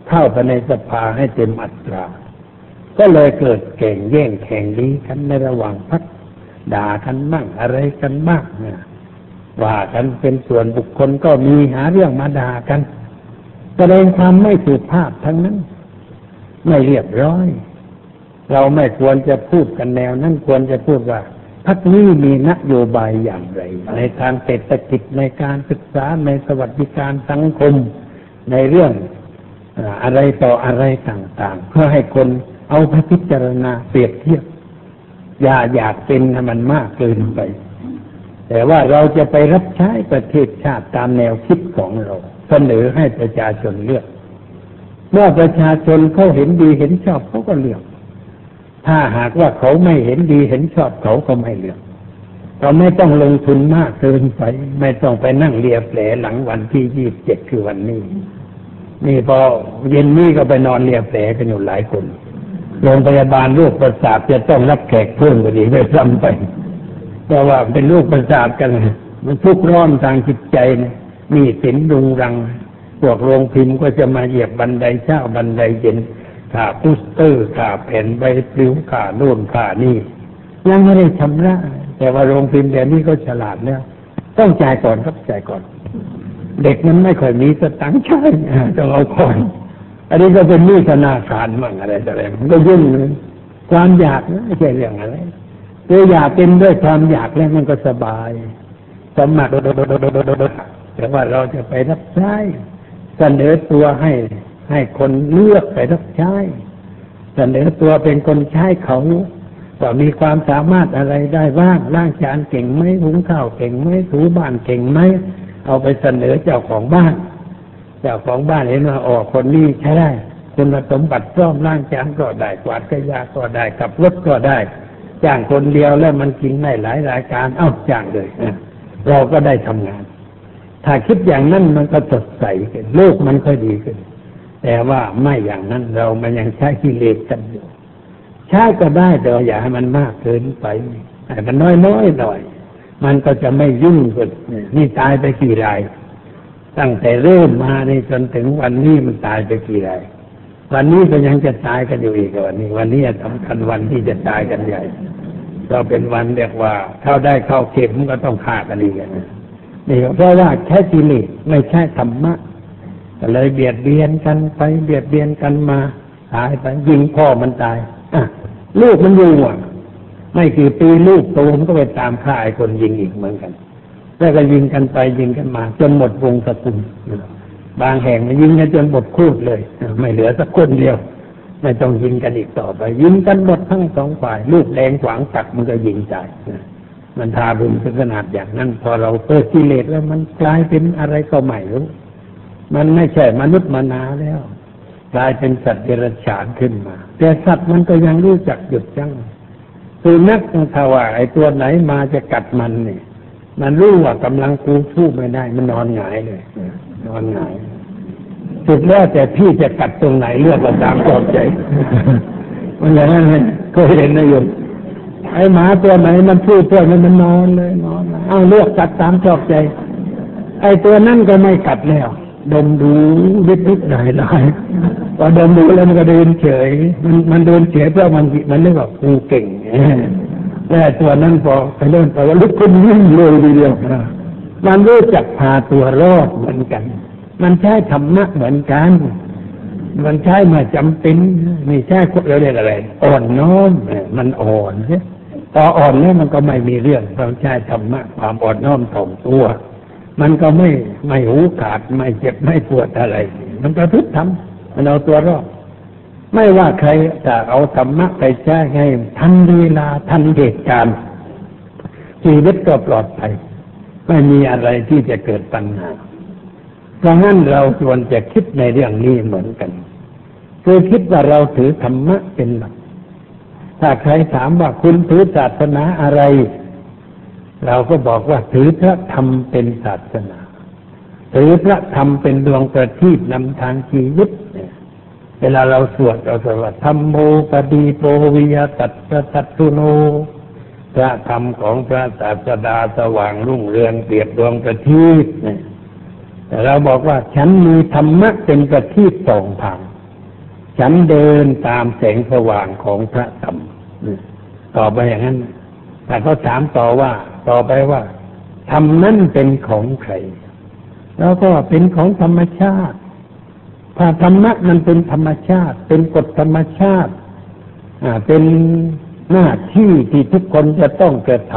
เข้าไปในสภาให้เต็มอัตรา ก็เลยเกิดเก่งแย่งแข่งดีกันในระหว่างพักด่ากันบ้างอะไรกันบ้างนะว่ากันเป็นส่วนบุคคลก็มีหาเรื่องมาด่ากัน แสดงความไม่สุภาพทั้งนั้น ไม่เรียบร้อย เราไม่ควรจะพูดกันแนวนั้นควรจะพูดว่าพักนี้มีนโยบายอย่างไร ในทางเศรษฐกิจในการศึกษาในสวัสดิการสังคมในเรื่องอะไรต่ออะไรต่าง ๆ เพื่อให้คน เอาไปพิจารณาเปรียบเทียบ อย่าอยากเป็นมันมากเกินไป แต่ว่าเราจะไปรับใช้ประเทศชาติตามแนวคิดของเรา เสนอให้ประชาชนเลือก เมื่อประชาชนเขาเห็นดีเห็นชอบเขาก็เลือก ถ้าหากว่าเขาไม่เห็นดีเห็นชอบเขาก็ไม่เลือกเราไม่ต้องลงทุนมากเกินไป ไม่ต้องไปนั่งเลียแผลหลังวันที่ยี่สิบเจ็ดคือวันนี้ นี่พอเย็นนี้ก็ไปนอนเลียแผลกันอยู่หลายคน โรงพยาบาลโรคประสาทจะต้องรับแขกเพิ่มกว่านี้ไปซ้ำไป เพราะว่าเป็นโรคประสาทกัน มันทุกข์ร้อนทางจิตใจนะมีสินรุงรัง พวกโรงพิมพ์ก็จะมาเหยียบบันไดเช้าบันไดเย็นคาพุสเตอร์คาแผ่นใบปลิวคาโน่นค่านี่ยังไม่ได้ชำระแต่ว่าโรงพิมพ์เดี๋ยวนี้ก็ฉลาดแล้วต้องจ่ายก่อนครับจ่ายก่อน เด็กมันไม่ค่อยมีสตังค์ใช้ต้องเอาก่อน อันนี้ก็เป็นมีธนาคารมั่งอะไรต่ออะไรมันก็ยุ่งเลยความอยากนะไม่ใช่เรื่องอะไรตัวอยากเป็นด้วยความอยากแล้วมันก็สบายสมัครแต่ว่าเราจะไปรับใช้เสนอตัวให้ให้คนเลือกไปรับใช้เสนอตัวเป็นคนใช้เขาว่ามีความสามารถอะไรได้บ้างล้างจานเก่งไหมหุงข้าวเก่งไหมถูบ้านเก่งไหมเอาไปเสนอเจ้าของบ้าน จ้าของบ้านเห็นว่าอ๋อคนนี้ใช้ได้คุณสมบัติพร้อมล้างจานก็ได้กวาดกระยาก็ได้ขับรถก็ได้จ้างคนเดียวแล้วมันกินได้หลายรายการเอ้าจ้างเลยเราก็ได้ทำงาน ถ้าคิดอย่างนั้นมันก็สดใสขึ้นโลกมันค่อยดีขึ้น แต่ว่าไม่อย่างนั้นเรามันยังใช้กิเลสกันอยู่ใช้ก็ได้แต่อย่าให้มันมากเกินไปให้มันน้อยน้อยหน่อย มันก็จะไม่ยุ่งกันนี่ตายไปกี่ราย ตั้งแต่เริ่มมาในจนถึงวันนี้มันตายไปกี่รายวันนี้ก็ยังจะตายกันอยู่อีกวันนี้ วันนี้สำคัญวันที่จะตายกันใหญ่เราเป็นวันเรียกว่าเข้าได้เข้าเข็มก็ต้องฆ่ากันอีกนะนี่เพราะว่าแค่กิเลสไม่ใช่ธรรมะก็เลยเบียดเบียนกันไปเบียดเบียนกันมาตายไปยิงพ่อมันตายอะลูกมันอยู่อะไม่กี่ปีลูกโตมันก็ไปตามฆ่าไอ้คนยิงอีกเหมือนกัน แล้วก็ยิงกันไปยิงกันมา จนหมดวงสกุลบางแห่งมันยิงกันจนหมดคูดเลยไม่เหลือสักคนเดียว ไม่ต้องยิงกันอีกต่อไป ยิงกันหมดทั้งสองฝ่าย ลูกแดงขวางตักมันก็ยิงใจมันทารุณถึงขนาดอย่างนั้น พอเราเปิดกิเลสแล้วมันกลายเป็นอะไรก็ใหม่รู้มันไม่ใช่มนุษย์มนาแล้ว กลายเป็นสัตว์เดรัจฉานขึ้นมา แต่สัตว์มันก็ยังรู้จักหยุดยั้งสุนัขถ้าว่าไอ้ตัวไหนมาจะกัดมันเนี่ย มันรู้ว่ากำลังกูสู้ไม่ได้ มันนอนหงายเลยนอนหงายสุดแล้วแต่พี่จะกัดตรงไหนเลือกก็ตามกอบใจมันอย่างนั้นเลยเคยเห็นนะโยมไอ้หมาตัวไหนมันพูดตัวมันมันนอนเลยนอนอ้าวเลือกกัดตามชอบใจ ไอ้ตัวนั่นก็ไม่กัดแล้วดมดูวิดวิดได้ได้พอดมดูแล้วมันก็เดินเฉย มันมันเดินเฉยเพราะมันมันนึกว่ากูเก่ง แต่ตัวนั้นพอไปเล่นไปว่าลุกขึ้นวิ่งเลยทีเดียวมันรู้จักพาตัวรอดเหมือนกัน มันใช้ธรรมะเหมือนกัน มันใช้มาจำเป็นไม่ใช่เราเรียกอะไร อ่อนน้อมมันอ่อนใช่พออ่อนแล้วมันก็ไม่มีเรื่องเราใช้ธรรมะความอ่อนน้อมถ่อมตัว มันก็ไม่ไม่หูขาดไม่เจ็บไม่ปวดอะไร มันประพฤติทำมันเอาตัวรอด ไม่ว่าใครจะเอาธรรมะไปใช้ให้ทันเวลาทันเหตุการณ์ชีวิตก็ปลอดภัยไม่มีอะไรที่จะเกิดปัญหา เพราะงั้นเราควรจะคิดในเรื่องนี้เหมือนกัน คือคิดว่าเราถือธรรมะเป็นหลัก ถ้าใครถามว่าคุณถือศาสนาอะไร เราก็บอกว่าถือพระธรรมเป็นศาสนา ถือพระธรรมเป็นดวงประทีปนำทางชีวิต เวลาเราสวดเราสวดธรรมโมปดีโปวิยตัตสัตตุโนพระธรรมของพระศาสดาสว่างรุ่งเรืองเปรียบดวงประทีปแต่เราบอกว่าฉันมีธรรมะเป็นประทีปสองทางฉันเดินตามแสงสว่างของพระธรรมต่อไปอย่างนั้น แต่เขาถามต่อว่า ต่อไปว่าธรรมนั้นเป็นของใคร แล้วก็เป็นของธรรมชาติ ถ้าธรรมะมันเป็นธรรมชาติ เป็นกฎธรรมชาติ อ่า เป็นหน้าที่ที่ทุกคนจะต้องกระท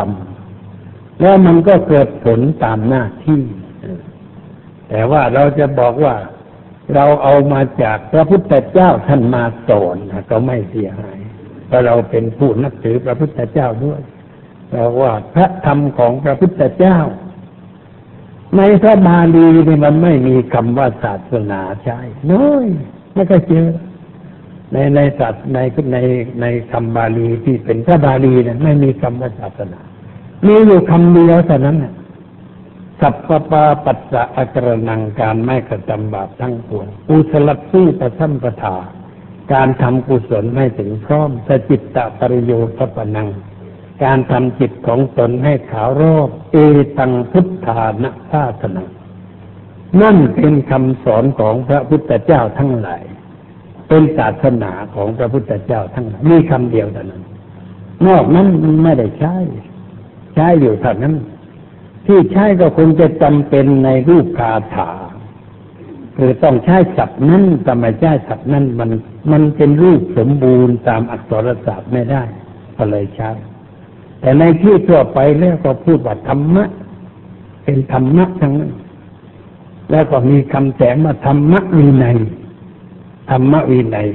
ำแล้วมันก็เกิดผลตามหน้าที่แต่ว่าเราจะบอกว่าเราเอามาจากพระพุทธเจ้าท่านมาสอนก็ไม่เสียหายเพราะเราเป็นผู้นับถือพระพุทธเจ้าด้วยเราว่าพระธรรมของพระพุทธเจ้า ในพระบาลีนี่มันไม่มีคำว่าศาสนาใช่น้อยไม่ก็เจอในในศาสในในในคำบาลีที่เป็นพระบาลีเนี่ยไม่มีคำว่าศาสนา มีอยู่คำเดียวเท่านั้นน่ะสัพพปาปัสสะอักรนังการไม่กระทำบาปทั้งปวงอุสลัดสู้ประทัมปทาการทำกุศลให้ถึงพร้อมสจิตตปริโยทปนัง การทำจิตของตนให้ขาวรอบเอตังพุทธานะศาสนานั่นเป็นคำสอนของพระพุทธเจ้าทั้งหลาย เป็นศาสนาของพระพุทธเจ้าทั้งหลายมีคำเดียวเท่านั้น นอกนั้นไม่ได้ใช้ ใช้อยู่เท่านั้น ที่ใช้ก็คงจะจำเป็นในรูปคาถาคือต้องใช้ศัพท์นั้นแต่ไม่ใช้ศัพท์นั้นมัน มันเป็นรูปสมบูรณ์ตามอักษรศาสตร์ไม่ได้ก็เลยใช้ แต่ในที่ทั่วไปแล้วก็พูดว่าธรรมะ เป็นธรรมะทั้งนั้นแล้วก็มีคำแสงมาธรรมะวินัยธรรมะวินัย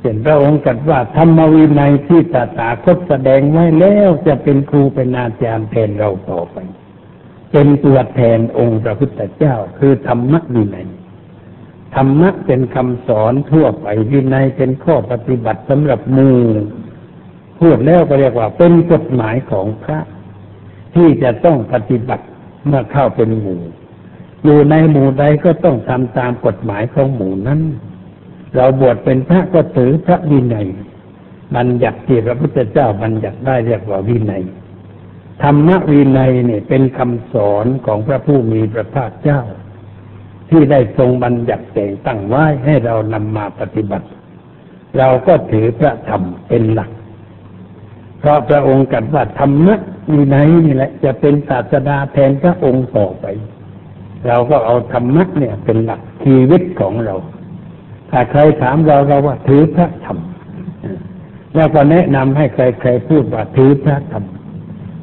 เห็นพระองค์กัดว่าธรรมวินัยที่ตถาคตแสดงไว้แล้วจะเป็นครูเป็นอาจารย์แทนเราต่อไป เป็นตัวแทนองค์พระพุทธเจ้า คือธรรมะวินัยธรรมะเป็นคำสอนทั่วไปวินัยเป็นข้อปฏิบัติสำหรับมู พูดแล้วก็เรียกว่า เป็นกฎหมายของพระ ที่จะต้องปฏิบัติเมื่อเข้าเป็นหมู่อยู่ในหมู่ใดก็ต้องทำตามกฎหมายของหมู่นั้น เราบวชเป็นพระก็ถือพระวินัยบัญญัติที่พระพุทธเจ้าบัญญัติได้เรียกว่าวินัยธรรมวินัยเนี่ยเป็นคำสอนของพระผู้มีพระภาคเจ้า ที่ได้ทรงบัญญัติแต่งตั้งไว้ให้เรานำมาปฏิบัติ เราก็ถือพระธรรมเป็นหลัก พราะพระองค์กัดว่าธรรมะวินัยนี่แหละ จะเป็นศาสดาแทนพระองค์ต่อไป เราก็เอาธรรมะเนี่ยเป็นหลักชีวิตของเรา ถ้าใครถามเราเราว่าถือพระธรรมแล้วก็แนะนำให้ใครๆพูดว่าถือพระธรรม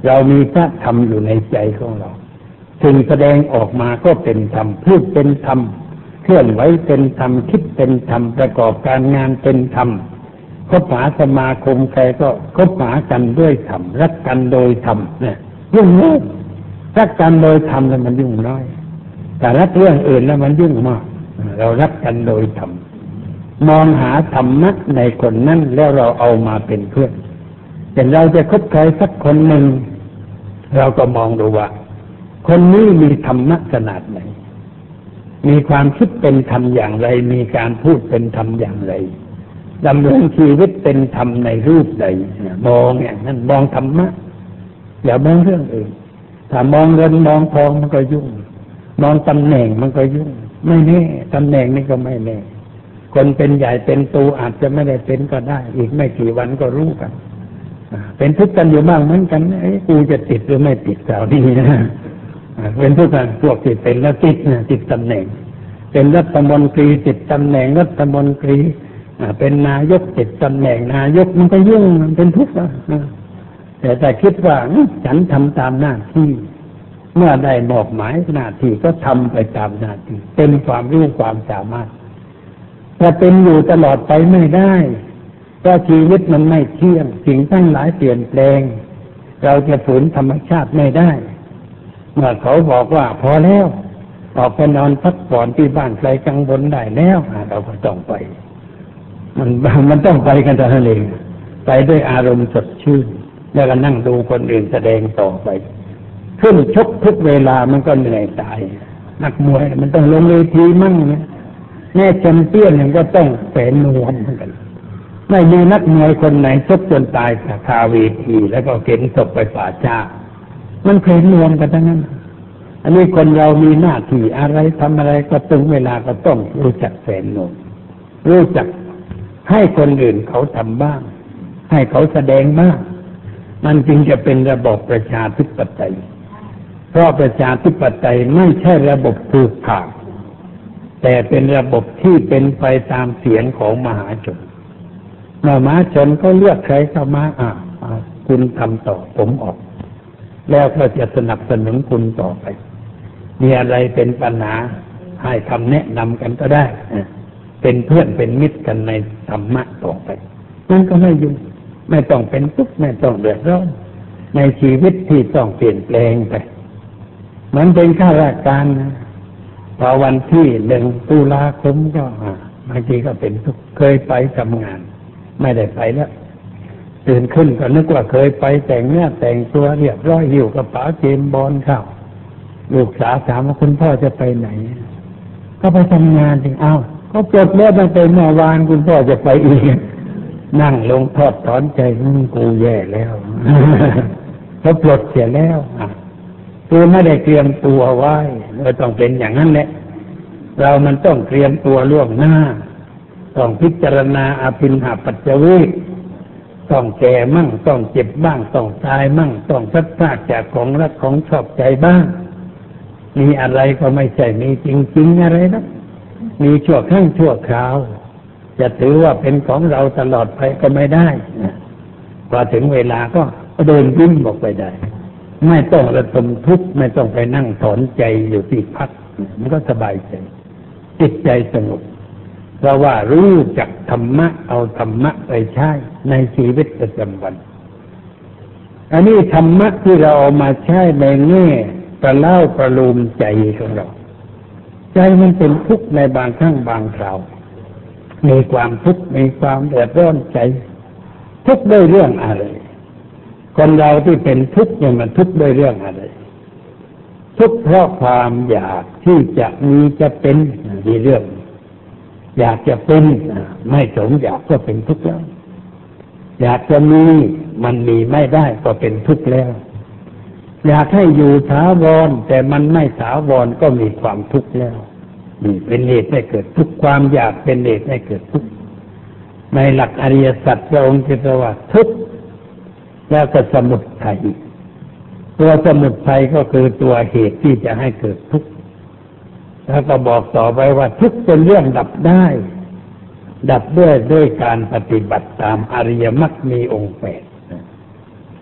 เรามีพระธรรมอยู่ในใจของเราสิ่งแสดงออกมาก็เป็นธรรมพูดเป็นธรรม เคลื่อนไหวเป็นธรรมคิดเป็นธรรมประกอบการงานเป็นธรรม คบหาสมาคมใครก็คบหากันด้วยธรรมรักกันโดยธรรมเนี่ยยุ่งน้อยรักกันโดยธรรมแล้วมันยุ่งน้อย แต่รักเรื่องอื่นแล้วมันยุ่งมาก เรารักกันโดยธรรมมองหาธรรมะในคนนั้นแล้วเราเอามาเป็นเพื่อนแต่เราจะคบใครสักคนหนึ่ง เราก็มองดูว่า คนนี้มีธรรมะขนาดไหน มีความคิดเป็นธรรมอย่างไร มีการพูดเป็นธรรมอย่างไร ดำรงชีวิตเป็นธรรมในรูปใดมองอย่างนั้นมองธรรมะอย่ามองเรื่องอื่นถ้ามองเงินมองทองมันก็ยุ่ง มองตำแหน่งมันก็ยุ่ง ไม่แน่ตำแหน่งนี่ก็ไม่แน่คนเป็นใหญ่เป็นตูอาจจะไม่ได้เป็นก็ได้ อีกไม่กี่วันก็รู้กันเป็นทุกข์กันอยู่บ้างเหมือนกันไอ้กูจะติดหรือไม่ติดแถวนี้นะเป็นทุกข์กันพวกติดเป็นแล้วติดนะติดตำแหน่ง เป็นรัฐมนตรีติดตำแหน่งรัฐมนตรี เป็นนายกติดตำแหน่งนายกมันก็ยุ่งมันเป็นทุกข์นะแต่แต่คิดว่าฉันทำตามหน้าที่ เมื่อได้บอกหมายหน้าที่ก็ทำไปตามหน้าที่เต็มความรู้ความสามารถจะเป็นอยู่ตลอดไปไม่ได้เพราะชีวิตมันไม่เที่ยงสิ่งทั้งหลายเปลี่ยนแปลง เราจะฝืนธรรมชาติไม่ได้ เมื่อเขาบอกว่าพอแล้วออกไปนอนพักผ่อนที่บ้านใครกังวลได้แล้วเราก็ต้องไป มันมันต้องไปกันแต่ละเอง ไปด้วยอารมณ์สดชื่น แล้วก็นั่งดูคนอื่นแสดงต่อไป ขึ้นชกทุกเวลามันก็เหนื่อยตาย นักมวยมันต้องลงเวทีมั่งเนี่ยแน่แชมเปี้ยนยังก็ต้องแฝนนวมเหมือนกัน ไม่มีนักมวยคนไหนชกจนตายคาเวทีแล้วก็เข็นศพไปป่าช้ามันเคยรวมกันทั้งนั้นอันนี้คนเรามีหน้าที่อะไรทำอะไรก็ตึงเวลาก็ต้องรู้จักแสนโนรู้จัก ให้คนอื่นเขาทำบ้าง ให้เขาแสดงบ้าง มันจึงจะเป็นระบบประชาธิปไตย เพราะประชาธิปไตยไม่ใช่ระบบผูกขาดแต่เป็นระบบที่เป็นไปตามเสียงของมหาชนเมื่อมาชนก็เลือกใครเข้ามาอ่าคุณทำต่อผมออก แล้วก็จะสนับสนุนคุณต่อไป มีอะไรเป็นปัญหาให้คำแนะนำกันก็ได้ เป็นเพื่อนเป็นมิตรกันในธรรมะต่อไปนั่นก็ไม่ยุ่งไม่ต้องเป็นทุกข์ไม่ต้องเดือดร้อนในชีวิตที่ต้องเปลี่ยนแปลงไป มันเป็นข้าราชการนะพอวันที่หนึ่งตุลาคมก็บางทีก็เป็นทุกข์เคยไปทำงาน ไม่ได้ไปแล้วตื่นขึ้นก็นึกว่าเคยไปแต่งเนื้อแต่งตัวเรียบร้อยหิวกระเป๋าเจมบอลเข้าลูกสาวถามว่าคุณพ่อจะไปไหน ก็ไปทำงานจริงอ้าว ก็ปลดแล้วตั้งแต่เมื่อวานคุณพ่อจะไปอีกนั่งลงทอดถอนใจกูแย่แล้วเขาปลดเสียแล้วคือไม่ได้เตรียมตัวไว้ก็ต้องเป็นอย่างนั้นแหละ เรามันต้องเตรียมตัวล่วงหน้า ต้องพิจารณาอาภินหาปัจจวิต้องแก่มั่ง ต้องเจ็บบ้าง ต้องตายมั่ง ต้องพัดพลาดจากของรักของชอบใจบ้าง มีอะไรก็ไม่ใช่มีจริงๆอะไรนะ มีชั่วครั้งชั่วคราว จะถือว่าเป็นของเราตลอดไปก็ไม่ได้พอถึงเวลาก็เดินยิ้มบอกไปได้ ไม่ต้องระทมทุกข์ไม่ต้องไปนั่งถอนใจอยู่ที่พัก มันก็สบายใจ จิตใจสงบเพราะว่ารู้จักธรรมะ เอาธรรมะไปใช้ในชีวิตประจำวัน อันนี้ธรรมะที่เราเอามาใช้ในแง่ประเล่าประลูมใจของเรา ใจมันเป็นทุกข์ในบางครั้งบางคราวมีความทุกข์มีความเดือดร้อนใจ ทุกข์ด้วยเรื่องอะไร คนเราที่เป็นทุกข์เนี่ยมันทุกข์ด้วยเรื่องอะไร ทุกข์เพราะความอยากที่จะมีจะเป็นมีเรื่อง อยากจะเป็นไม่สมอยากก็เป็นทุกข์แล้ว อยากจะมีมันมีไม่ได้ก็เป็นทุกข์แล้ว อยากให้อยู่ถาวร แต่มันไม่ถาวรก็มีความทุกข์แล้วนี่เป็นเหตุให้เกิดทุกข์ความอยากเป็นเหตุให้เกิดทุกข์ในหลักอริยสัจพระองค์จะเรียกว่าทุกข์แล้วก็สมุทัยตัวสมุทัยก็คือตัวเหตุที่จะให้เกิดทุกข์แล้วก็บอกต่อไปว่าทุกเป็นเรื่องดับได้ ดับด้วยด้วยการปฏิบัติตามอริยมรรคมีองค์แปด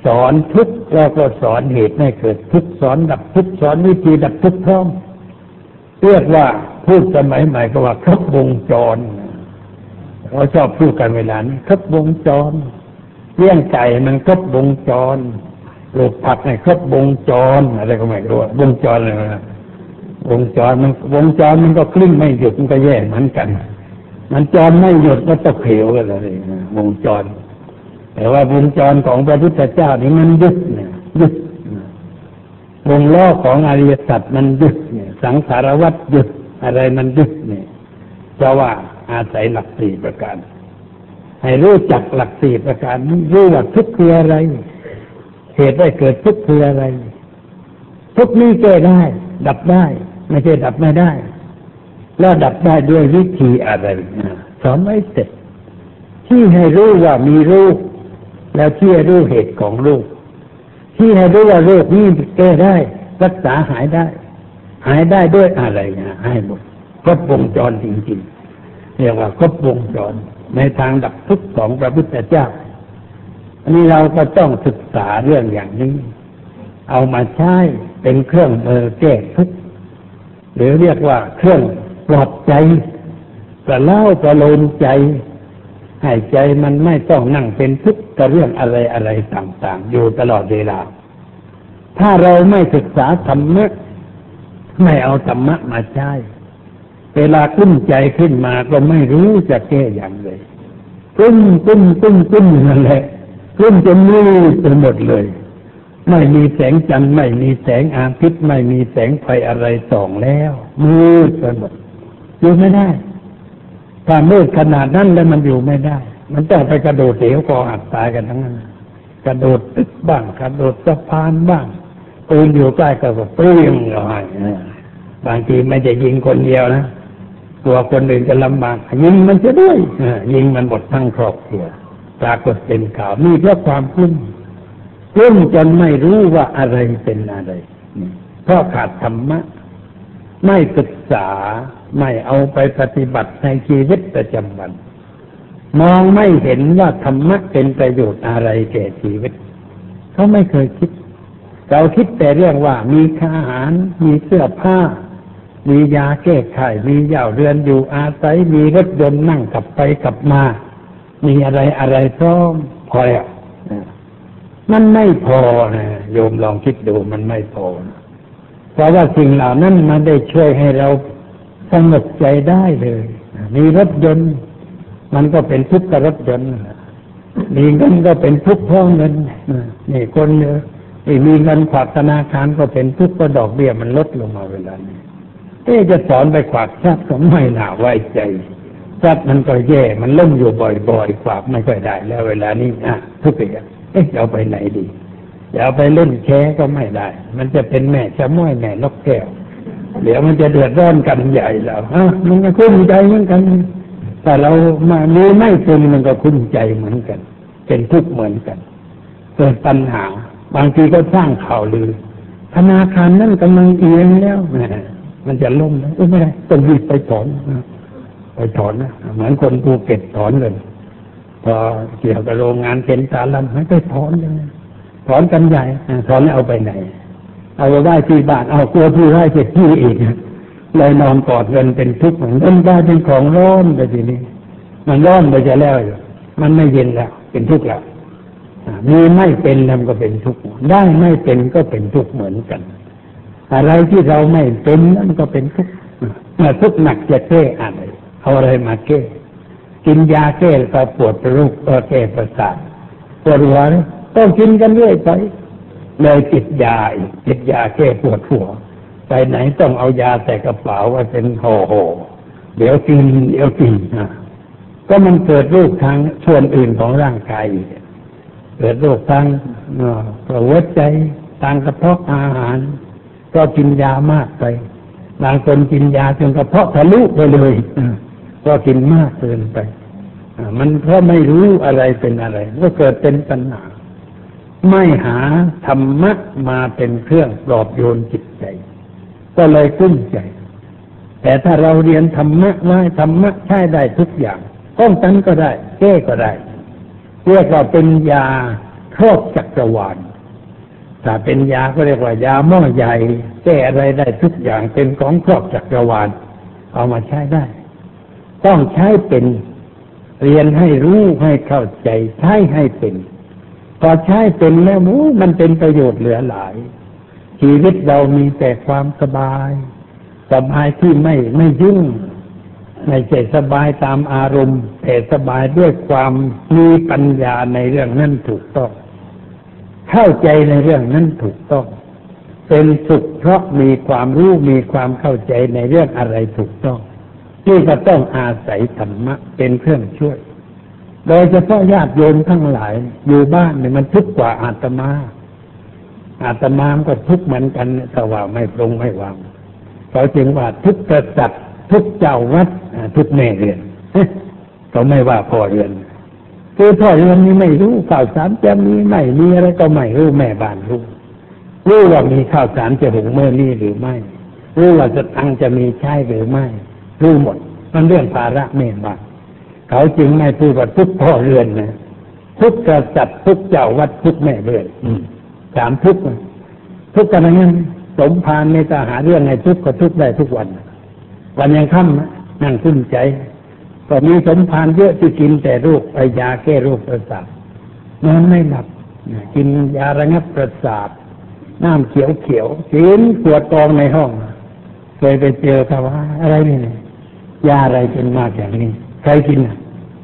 สอนทุกแล้วก็สอนเหตุให้เกิดทุกสอนดับทุกสอนวิธีดับทุกพร้อมเรียกว่าพูดสมัยใหม่ก็ว่าครบวงจรเขาชอบพูดกันเวลานี้ครบวงจรเลี้ยงไก่มันครบวงจรปลูกผักในครบวงจรอะไรก็ไม่รู้วงจรอะไรนะวงจรมันวงจรมันก็คลิ้งไม่หยุดมันก็แย่เหมือนกัน มันจรไม่หยุดก็ตะเขียวกันเลยวงจร แต่ว่าวงจรของพระพุทธเจ้านี่มันยึดเนี่ยยึดวงล้อของอริยสัจมันยึดเนี่ยสังสารวัฏยึดอะไรมันยึดเนี่ยเพราะว่าอาศัยหลักสี่ประการ ให้รู้จักหลักสี่ประการรู้ว่าทุกข์คืออะไร เหตุได้เกิดทุกข์คืออะไร ทุกนี้แก้ได้ ดับได้ ไม่ใช่ดับไม่ได้ แล้วดับได้ด้วยวิธีอะไรสอนไว้เสร็จที่ให้รู้ว่ามีรูป แล้วที่รู้เหตุของรูป ที่ให้รู้ว่าโรคนี้แก้ได้ รักษาหายได้ หายได้ด้วยอะไรนะให้หมดครบวงจรจริงๆเรียกว่าครบวงจรในทางดับทุกข์ของพระพุทธเจ้า อันนี้เราก็ต้องศึกษาเรื่องอย่างนี้ เอามาใช้เป็นเครื่องมือแก้ทุกข์หรือเรียกว่าเครื่องปลอบใจประเล่าประโลมใจ ให้ใจมันไม่ต้องนั่งเป็นทุกข์กับเรื่องอะไรอะไรต่างๆ อยู่ตลอดเวลา ถ้าเราไม่ศึกษาธรรมะไม่เอาธรรมะมาใช้ เวลากุ้มใจขึ้นมาก็ไม่รู้จะแก้อย่างเลยกุ้มกุ้มกุ้มกุ้มนั่นแหละกุ้มจนมืดไปหมดเลย ไม่มีแสงจันทร์ไม่มีแสงอาทิตย์ไม่มีแสงไฟอะไรส่องแล้วมืดไปหมดอยู่ไม่ได้ ถ้ามืดขนาดนั้นแล้วมันอยู่ไม่ได้ มันต้องไปกระโดดเหวกออัดตายกันทั้งนั้น กระโดดตึกบ้าง กระโดดสะพานบ้างปืนอยู่ใกล้ก็เปรี้ยงเอยบางทีไม่จะยิงคนเดียวนะตัวคนอื่นจะลำบาก ยิงมันจะด้วยยิงมันหมดทั้งครอบครัวปรากฏเป็นข่าวมีเพราะความคุ้นรุ่งจนไม่รู้ว่าอะไรเป็นอะไร เพราะขาดธรรมะ ไม่ศึกษาไม่เอาไปปฏิบัติในชีวิตประจำวัน มองไม่เห็นว่าธรรมะเป็นประโยชน์อะไรแก่ชีวิต เขาไม่เคยคิด เราคิดแต่เรื่องว่ามีอาหาร มีเสื้อผ้า มียาแก้ไขมีย่าเรือนอยู่อาศัย มีรถยนต์นั่งกลับไปกลับมา มีอะไรอะไรพร้อมพอแล้วมันไม่พอนะโยมลองคิดดูมันไม่พอนะ เพราะว่าสิ่งเหล่านั้นมันได้ช่วยให้เราสงบใจได้เลย มีรถยนต์ มันก็เป็นทุกข์กับรถยนต์มีเงินก็เป็นทุกข์เพราะเงินนี่คนเยอะมีเงินฝากธนาคารก็เป็นทุกข์เพราะดอกเบี้ยมันลดลงมาเวลานี้เอ๊จะสอนไปขวากทรัพย์ก็ไม่น่าไว้ใจทรัพย์มันก็แย่ มันล่มอยู่บ่อยๆขวากไม่ค่อยได้ แล้วเวลานี้อะทุกอย่างเอ๊ะจะเอาไปไหนดี จะเอาไปเล่นแชร์ก็ไม่ได้ มันจะเป็นแม่ชะม้อยแม่นกแก้ว เดี๋ยวมันจะเดือดร้อนกันใหญ่แล้วฮะมันก็คุ้มใจเหมือนกัน แต่เรามามีไม่เป็นมันก็คุ้มใจเหมือนกัน เป็นทุกข์เหมือนกัน เกิดปัญหา บางทีก็สร้างข่าวลือ ธนาคารนั่นกำลังเอียงแล้วมันจะล่มนะไม่ได้ต้องรีบไปถอนไปถอนนะเหมือนคนภูเก็ตถอนเลยพอเกี่ยวกับโรงงานเป็นสารลัไม่ไปถอนเลย ถอนกันใหญ่ถอนแล้วเอาไปไหน เอาไปไหว้ที่บ้านเอากลัวผู้ไร้เจ็บที่อีกเลยนอนกอดเงินเป็นทุกข์เหมือนเงินได้เป็นของร้อนไปทีนี้ มันร้อนไปจะแล้วอยู่มันไม่เย็นแล้ว เป็นทุกข์แล้วมีไม่เป็นแล้วก็เป็นทุกข์ได้ไม่เป็นก็เป็นทุกข์เหมือนกัน อะไรที่เราไม่เป็นนั่นก็เป็นทุกข์เมื่อทุกข์หนักจะแก้อะไรเอาอะไรมาแก้กินยาแก้ก็ปวดรูปก็แก้ประสาทปวดหัวต้อง กินกันเรื่อยไปเลยติดยาอีกติดยาแก้ปวดหัวไปไหนต้องเอายาใส่กระเป๋าไว้เป็นห่อห่อเดี๋ยวกินเดี๋ยวกินนะก็มันเกิดโรคทางส่วนอื่นของร่างกายเกิดโรคทางหัวใจทางกระเพาะอาหาร ก็กินยามากไปบางคนกินยาจนกระเพาะทะลุไปเลยก็กินมากเกินไปมันเพราะไม่รู้อะไรเป็นอะไร ก็เกิดเป็นปัญหา ไม่หาธรรมะมาเป็นเครื่องปลอบโยนจิตใจ ก็เลยกุ้มใจ แต่ถ้าเราเรียนธรรมะไว้ธรรมะใช้ได้ทุกอย่างป้องกันก็ได้แก้ก็ได้เรียกว่าเป็นยาครอบจักรวาลถ้าเป็นยาก็เรียกว่ายาหม้อใหญ่แก้อะไรได้ทุกอย่างเป็นของครอบจักรวาล เอามาใช้ได้ ต้องใช้เป็น เรียนให้รู้ให้เข้าใจใช้ให้เป็น พอใช้เป็นแล้วมูมันเป็นประโยชน์เหลือหลาย ชีวิตเรามีแต่ความสบาย สบายที่ไม่ไม่ยุ่งไม่ใช่สบายตามอารมณ์ แต่สบายด้วยความมีปัญญาในเรื่องนั้นถูกต้อง เข้าใจในเรื่องนั้นถูกต้อง เป็นสุขเพราะมีความรู้มีความเข้าใจในเรื่องอะไรถูกต้องที่ก็ต้องอาศัยธรรมะเป็นเครื่องช่วย โดยเฉพาะญาติโยมทั้งหลาย อยู่บ้านเนี่ยมันทุกข์กว่าอาตมา อาตมาก็ทุกข์เหมือนกันแต่ว่าไม่ปรงไม่วางเขาจึงว่าทุกกษัตริย์ทุกเจ้าวัดทุกแม่เรือนเขาไม่ว่าพ่อเรือนคือพ่อเรือนนี้ไม่รู้ข่าวสารจะมีไม่มีอะไรก็ไม่รู้แม่บ้านรู้รู้ว่ามีข้าวสารจะหุงเมื่อนี้หรือไม่ รู้ว่าจะตังจะมีใช้หรือไม่ รู้หมด มันเรื่องภาระแม่บ้าน เขาจึงไม่พูดว่าทุกพ่อเรือนนะทุกกษัตริย์ทุกเจ้าวัดทุกแม่เรือนสามทุกทุกกันนั้นสมภารในตาหาเรื่องในทุกก็ทุกได้ทุกวัน วันยังค่ำนั่งขึ้นใจ ก็มีสมภารเยอะที่กินแต่โรคไอยาแก้โรคประสาทนอนไม่หลับกินยาระงับประสาทน้ำเขียวเขียวกินปวดกองในห้องเคยไปเจอเขาว่าอะไรนี่ยาอะไรเป็นมากอย่างนี้ใครกิน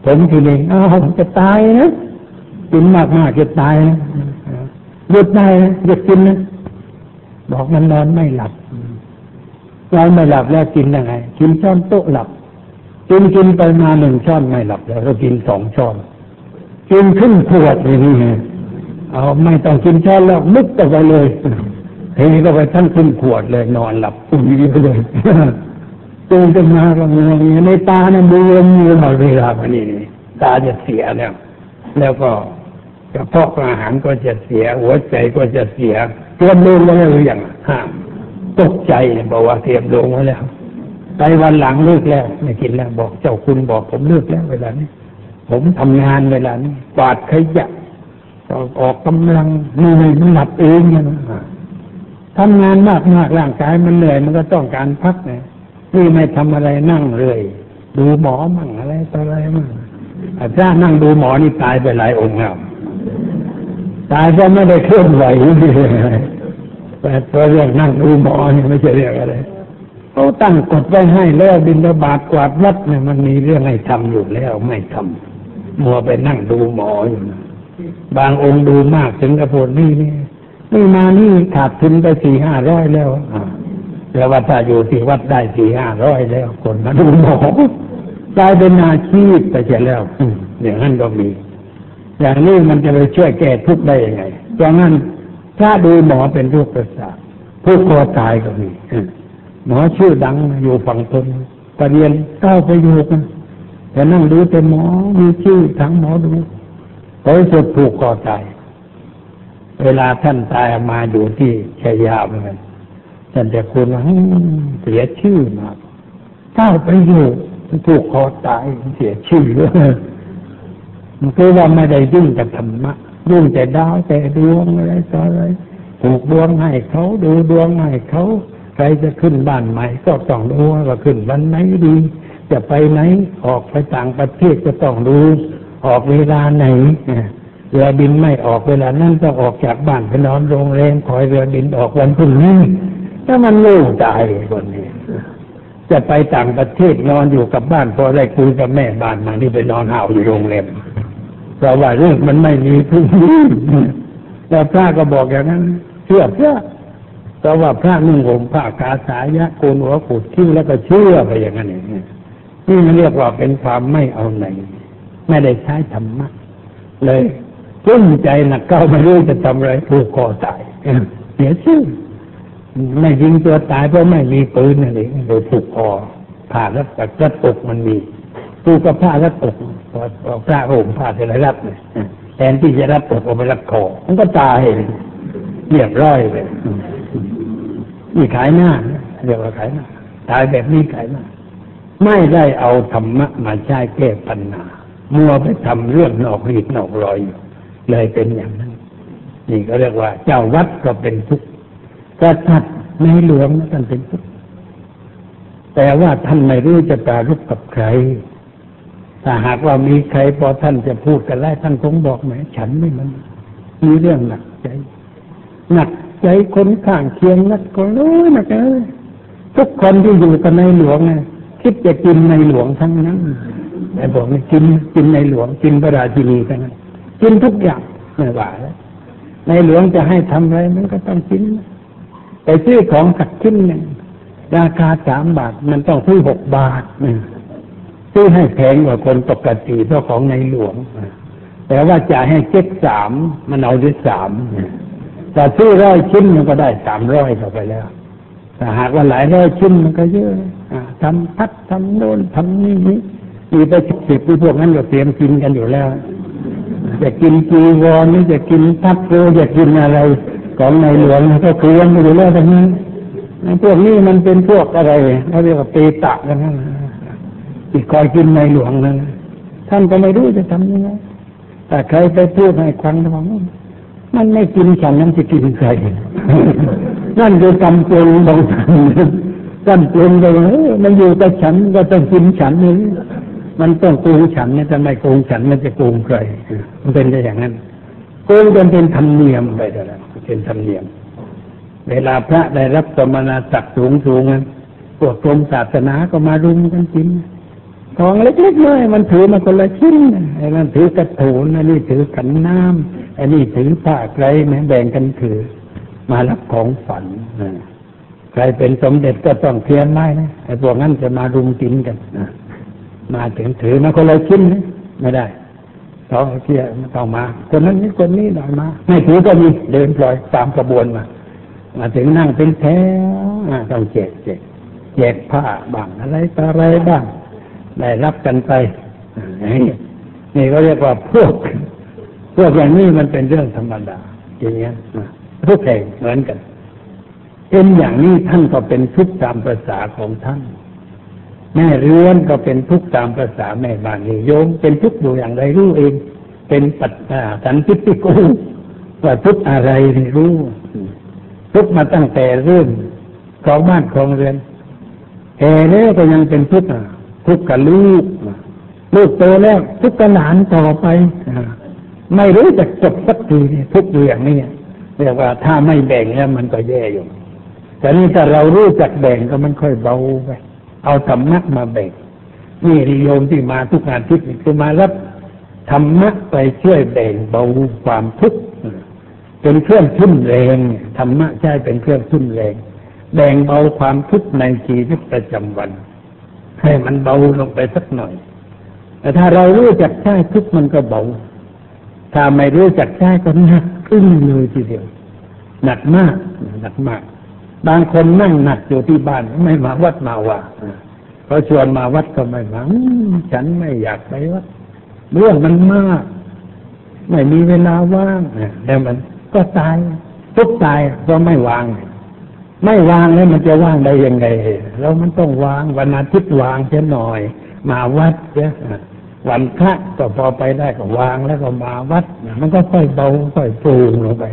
ผมทีเองอ้าวจะตายนะกินมากมากจะตายนะหยุดได้นะหยุดกินนะบอกมันนอนไม่หลับนอนไม่หลับแล้วกินยังไง กินช้อนโต๊ะหลับกินกินไปมาหนึ่งช้อนไม่หลับแล้วก็กินสองช้อนกินขึ้นขวดอย่างนี้เอาไม่ต้องกินช้อนแล้วมึกต่อไปเลยเฮ้ก็ไปทั้งขึ้นขวดเลย นอนหลับตุ้ยเลย ตื่นขึ้นมาก็งงในตาเนี่ยบวมอยู่ตลอดเวลาวันนี้ตาจะเสียแล้ว แล้วก็กระเพาะอาหารก็จะเสีย หัวใจก็จะเสียเตรียมลงไว้แล้วหรือยังห้ามตกใจบอกว่าเตรียมลงไว้แล้วไปวันหลังเลิกแล้วไม่กินแล้ว บอกเจ้าคุณบอกผมเลิกแล้วเวลานี้ผมทำงานเวลานี้กวาดขยะออกกำลังเหนื่อยมันหลับเองนะทำงานมากมากร่างกายมันเหนื่อยมันก็ต้องการพักไง นี่ไม่ทำอะไรนั่งเลย ดูหมอมั่งอะไรต่ออะไรมั่งอาจารย์นั่งดูหมอนี่ตายไปหลายองค์แล้วตายเพราะไม่ได้เคลื่อนไหวแต่ตัวเรื่องนั่งดูหมอนี่ไม่ใช่เรื่องอะไรเขาตั้งกฎไว้ให้แล้วบินระบาดกวาดวัดเนี่ยมันมีเรื่องให้ทำอยู่แล้วไม่ทำมัวไปนั่งดูหมออยู่นะบางองค์ดูมากถึงกระโพดนี่นี่นี่มานี่ขาดทุนไปสี่ห้าร้อยแล้วอ่า แล้วว่าถ้าอยู่ที่วัดได้สี่ห้าร้อยแล้วคนมาดูหมอกลายเป็นอาชีพไปเสียแล้วอย่างนั้นก็มี อย่างนี้มันจะไปช่วยแก้ทุกข์ได้ยังไงเพราะงั้นถ้าดูหมอเป็นโรคประสาทผู้คอตายก็มีหมอชื่อดังอยู่ฝั่งทนปรเรียนเก้าไประโยคนแต่นั่งดูแต่หมอมีชื่อทั้งหมอดูผลสุดผูกคอตาย เวลาท่านตายมาอยู่ที่ชัยยาเหมือนกัน ท่านจะคุณเสียชื่อมากเก้าประโยคผูกคอตายเสียชื่อเลยมันคือว่าไม่ได้ยุ่งกับธรรมะยุ่งแต่ดาวแต่ดวงอะไรต่ออะไรผูกดวงให้เขาดูดวงให้เขาใครจะขึ้นบ้านใหม่ก็ต้องดูว่าขึ้นวันไหนดี จะไปไหนออกไปต่างประเทศก็ต้องดูออกเวลาไหนเรือบินไม่ออกเวลานั้นต้องออกจากบ้านไปนอนโรงแรมคอยเรือบินออกวันพรุ่งนี้ ถ้ามันโล่งใจคนนี้จะไปต่างประเทศนอนอยู่กับบ้านพอได้คุยกับแม่บ้านมานี่ไปนอนห่าวอยู่โรงแรมเพราะว่าเรื่องมันไม่มีพรุ่งนี้แต่พระก็บอกอย่างนั้นเชื่อเชื่อเพราะว่าพระนุ่งห่มผ้ากาสายะโกนหัวขูดคิ้วแล้วก็เชื่อไปอย่างนั้นเองนี่มันเรียกว่าเป็นความไม่เอาไหน ไม่ได้ใช้ธรรมะ เลยจุ้มใจหนักเก้าไม่รู้จะทำอะไรผูกคอตายเสียชื่อ ไม่ยิงตัวตายเพราะไม่มีปืนนั่นเองโดยผูกคอผ่าแล้วแต่กระตุกมันมีผูกกับผ้าแล้วตกพระห่มผ้าเสร็จแล้วรับเนี่ยแทนที่จะรับตกเอาไปรับคอมันก็ตายเรียบร้อยเลยนี่ขายหน้าเรียกว่าขายหน้าตายแบบนี้ขายหน้าไม่ได้เอาธรรมะมาใช้แก้ปัญหามัวไปทำเรื่องนอกรีดนอกรอยอยู่เลยเป็นอย่างนั้นนี่ก็เรียกว่า เจ้าวัดก็เป็นทุกข์ กษัตริย์ในหลวงท่านเป็นทุกข์แต่ว่าท่านไม่รู้จะปรารุกกับใคร ถ้าหากว่ามีใครพอท่านจะพูดกันแล้ท่านคงบอกไหมฉันไม่มัน มีเรื่องหนักใจ หนักใจคนข้างเคียงนักก็รู้นักเลยทุกคนที่อยู่กับในหลวงไงคิดจะกินในหลวงทั้งนั้นไอ้บอกกินกินในหลวงกินพระราชินีทั้งนั้นกินทุกอย่างไม่ว่าแล้วในหลวงจะให้ทำอะไรมันก็ต้องกิน แต่ซื้อของสักชิ้นหนึ่งราคาสามบาทมันต้องซื้อหกบาทซื้อให้แพงกว่าคนปกติเพราะของในหลวงแต่ว่าจะให้เจ็ดสามมันเอาด้วยสามแต่ซื้อร้อยชิ้นมันก็ได้สามร้อยเข้าไปแล้วแต่หากว่าหลายร้อยชิ้นมันก็เยอะทำพัดทำโน่นทำนี่นี่มีไปสิบสิบที่พวกนั้นก็เตรียมกินกันอยู่แล้วจะกินจีวรนี่จะกินทัพโรจะกินอะไร ของในหลวงก็เคลียงไปอยู่แล้วทั้งนั้นพวกนี้มันเป็นพวกอะไรเขาเรียกว่าเปตะกันนั่นที่คอยกินในหลวงนั้นท่านก็ไม่รู้จะทำยังไงแต่ใครไปพูดให้ควังระวังมันไม่กินฉันนั้นจะกินใครนั่นคือกำปรุงของท่านกำปรุงไปมันอยู่กับฉันก็ต้องกินฉันนี่มันต้องโกงฉันเนี่ยจะไมโกงฉันมันจะโกงใครมันเป็นอย่างนั้นโกงจนเป็นธรรมเนียมไปแล้ว เป็นธรรมเนียม เวลาพระได้รับสมณศักดิ์สูงสูงนั้นพวกกรมศาสนาก็มารุมกันกินของเล็กๆน้อยมันถือมาคนละชิ้นไอ้นั่นถือกระถูนอันนี้ถือขันน้ำอันนี้ถือผ้าไกรแม้แบ่งกันถือ มารับของฝันใครเป็นสมเด็จก็ต้องเทียนไม้นะไอ้พวกนั้นจะมารุมกินกันนะมาถึงถือมาคนละชิ้นนะไม่ได้ ต้องเที่ยนต้องมา คนนั้นนี่คนนี้หน่อยมาไม่ถือก็มีเดินปล่อยตามกระบวนมา มาถึงนั่งเป็นแถวต้องแจกแจกแจกผ้าบ้างอะไรต่ออะไรบ้างได้รับกันไปนี่ก็เรียกว่าพวก พวกอย่างนี้มันเป็นเรื่องธรรมดา อย่างเงี้ยทุกแห่งเหมือนกันเป็นอย่างนี้ท่านก็เป็นทุกตามภาษาของท่าน แม่เรือนก็เป็นทุกข์ตามภาษาแม่บ้านนี่โยมเป็นทุกข์อยู่อย่างไรรู้เอง เป็นปัจจาสันติโกว่าทุกข์อะไรรู้ ทุกข์มาตั้งแต่เรื่องของบ้านของเรือนแก่แล้วก็ยังเป็นทุกข์ทุกข์กับลูกลูกโตแล้วทุกข์กับหลานต่อไปไม่รู้จักจบสักทีเนี่ทุกเรื่องนี่เรียกว่าถ้าไม่แบ่งแล้วมันก็แย่อยู่แต่นี่ถ้าเรารู้จักแบ่งก็มันค่อยเบาไป เอาธรรมะมาแบ่งนี่โยมที่มาทุกงานทิศนี่คือมารับธรรมะไปช่วยแบ่งเบาความทุกข์เป็นเครื่องทุ่นแรงธรรมะใช่เป็นเครื่องทุ่นแรงแบ่งเบาความทุกข์ในชีวิตประจำวัน ให้มันเบาลงไปสักหน่อย แต่ถ้าเรารู้จักใช้ทุกข์มันก็เบา ถ้าไม่รู้จักใช้ก็หนักขึ้นเลยทีเดียว หนักมากหนักมาก บางคนนั่งหนักอยู่ที่บ้านไม่มาวัดมาว่าเขาชวนมาวัดก็ไม่มาฉันไม่อยากไปวัดเรื่องมันมาก ไม่มีเวลาว่างแล้วมันก็ตาย ทุกตายเพราะไม่วาง ไม่วางแล้วมันจะว่างได้ยังไงเรามันต้องวางวันอาทิตย์วางเช่หน่อย มาวัดเยอะวันพระก็พอไปได้ก็วางแล้วก็มาวัด มันก็ค่อยเบาค่อยปรุงลงไป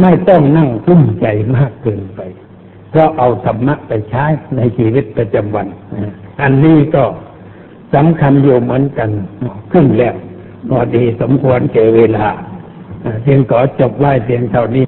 ไม่ต้องนั่งกุ้มใจมากเกินไป ราะเอาธรรมะไปใช้ในชีวิตประจำวัน อันนี้ก็สำคัญอยู่เหมือนกันขึ้นแล้วพอดีสมควรเก่เวลาเพียงขอจบไว้เพียงเท่านี้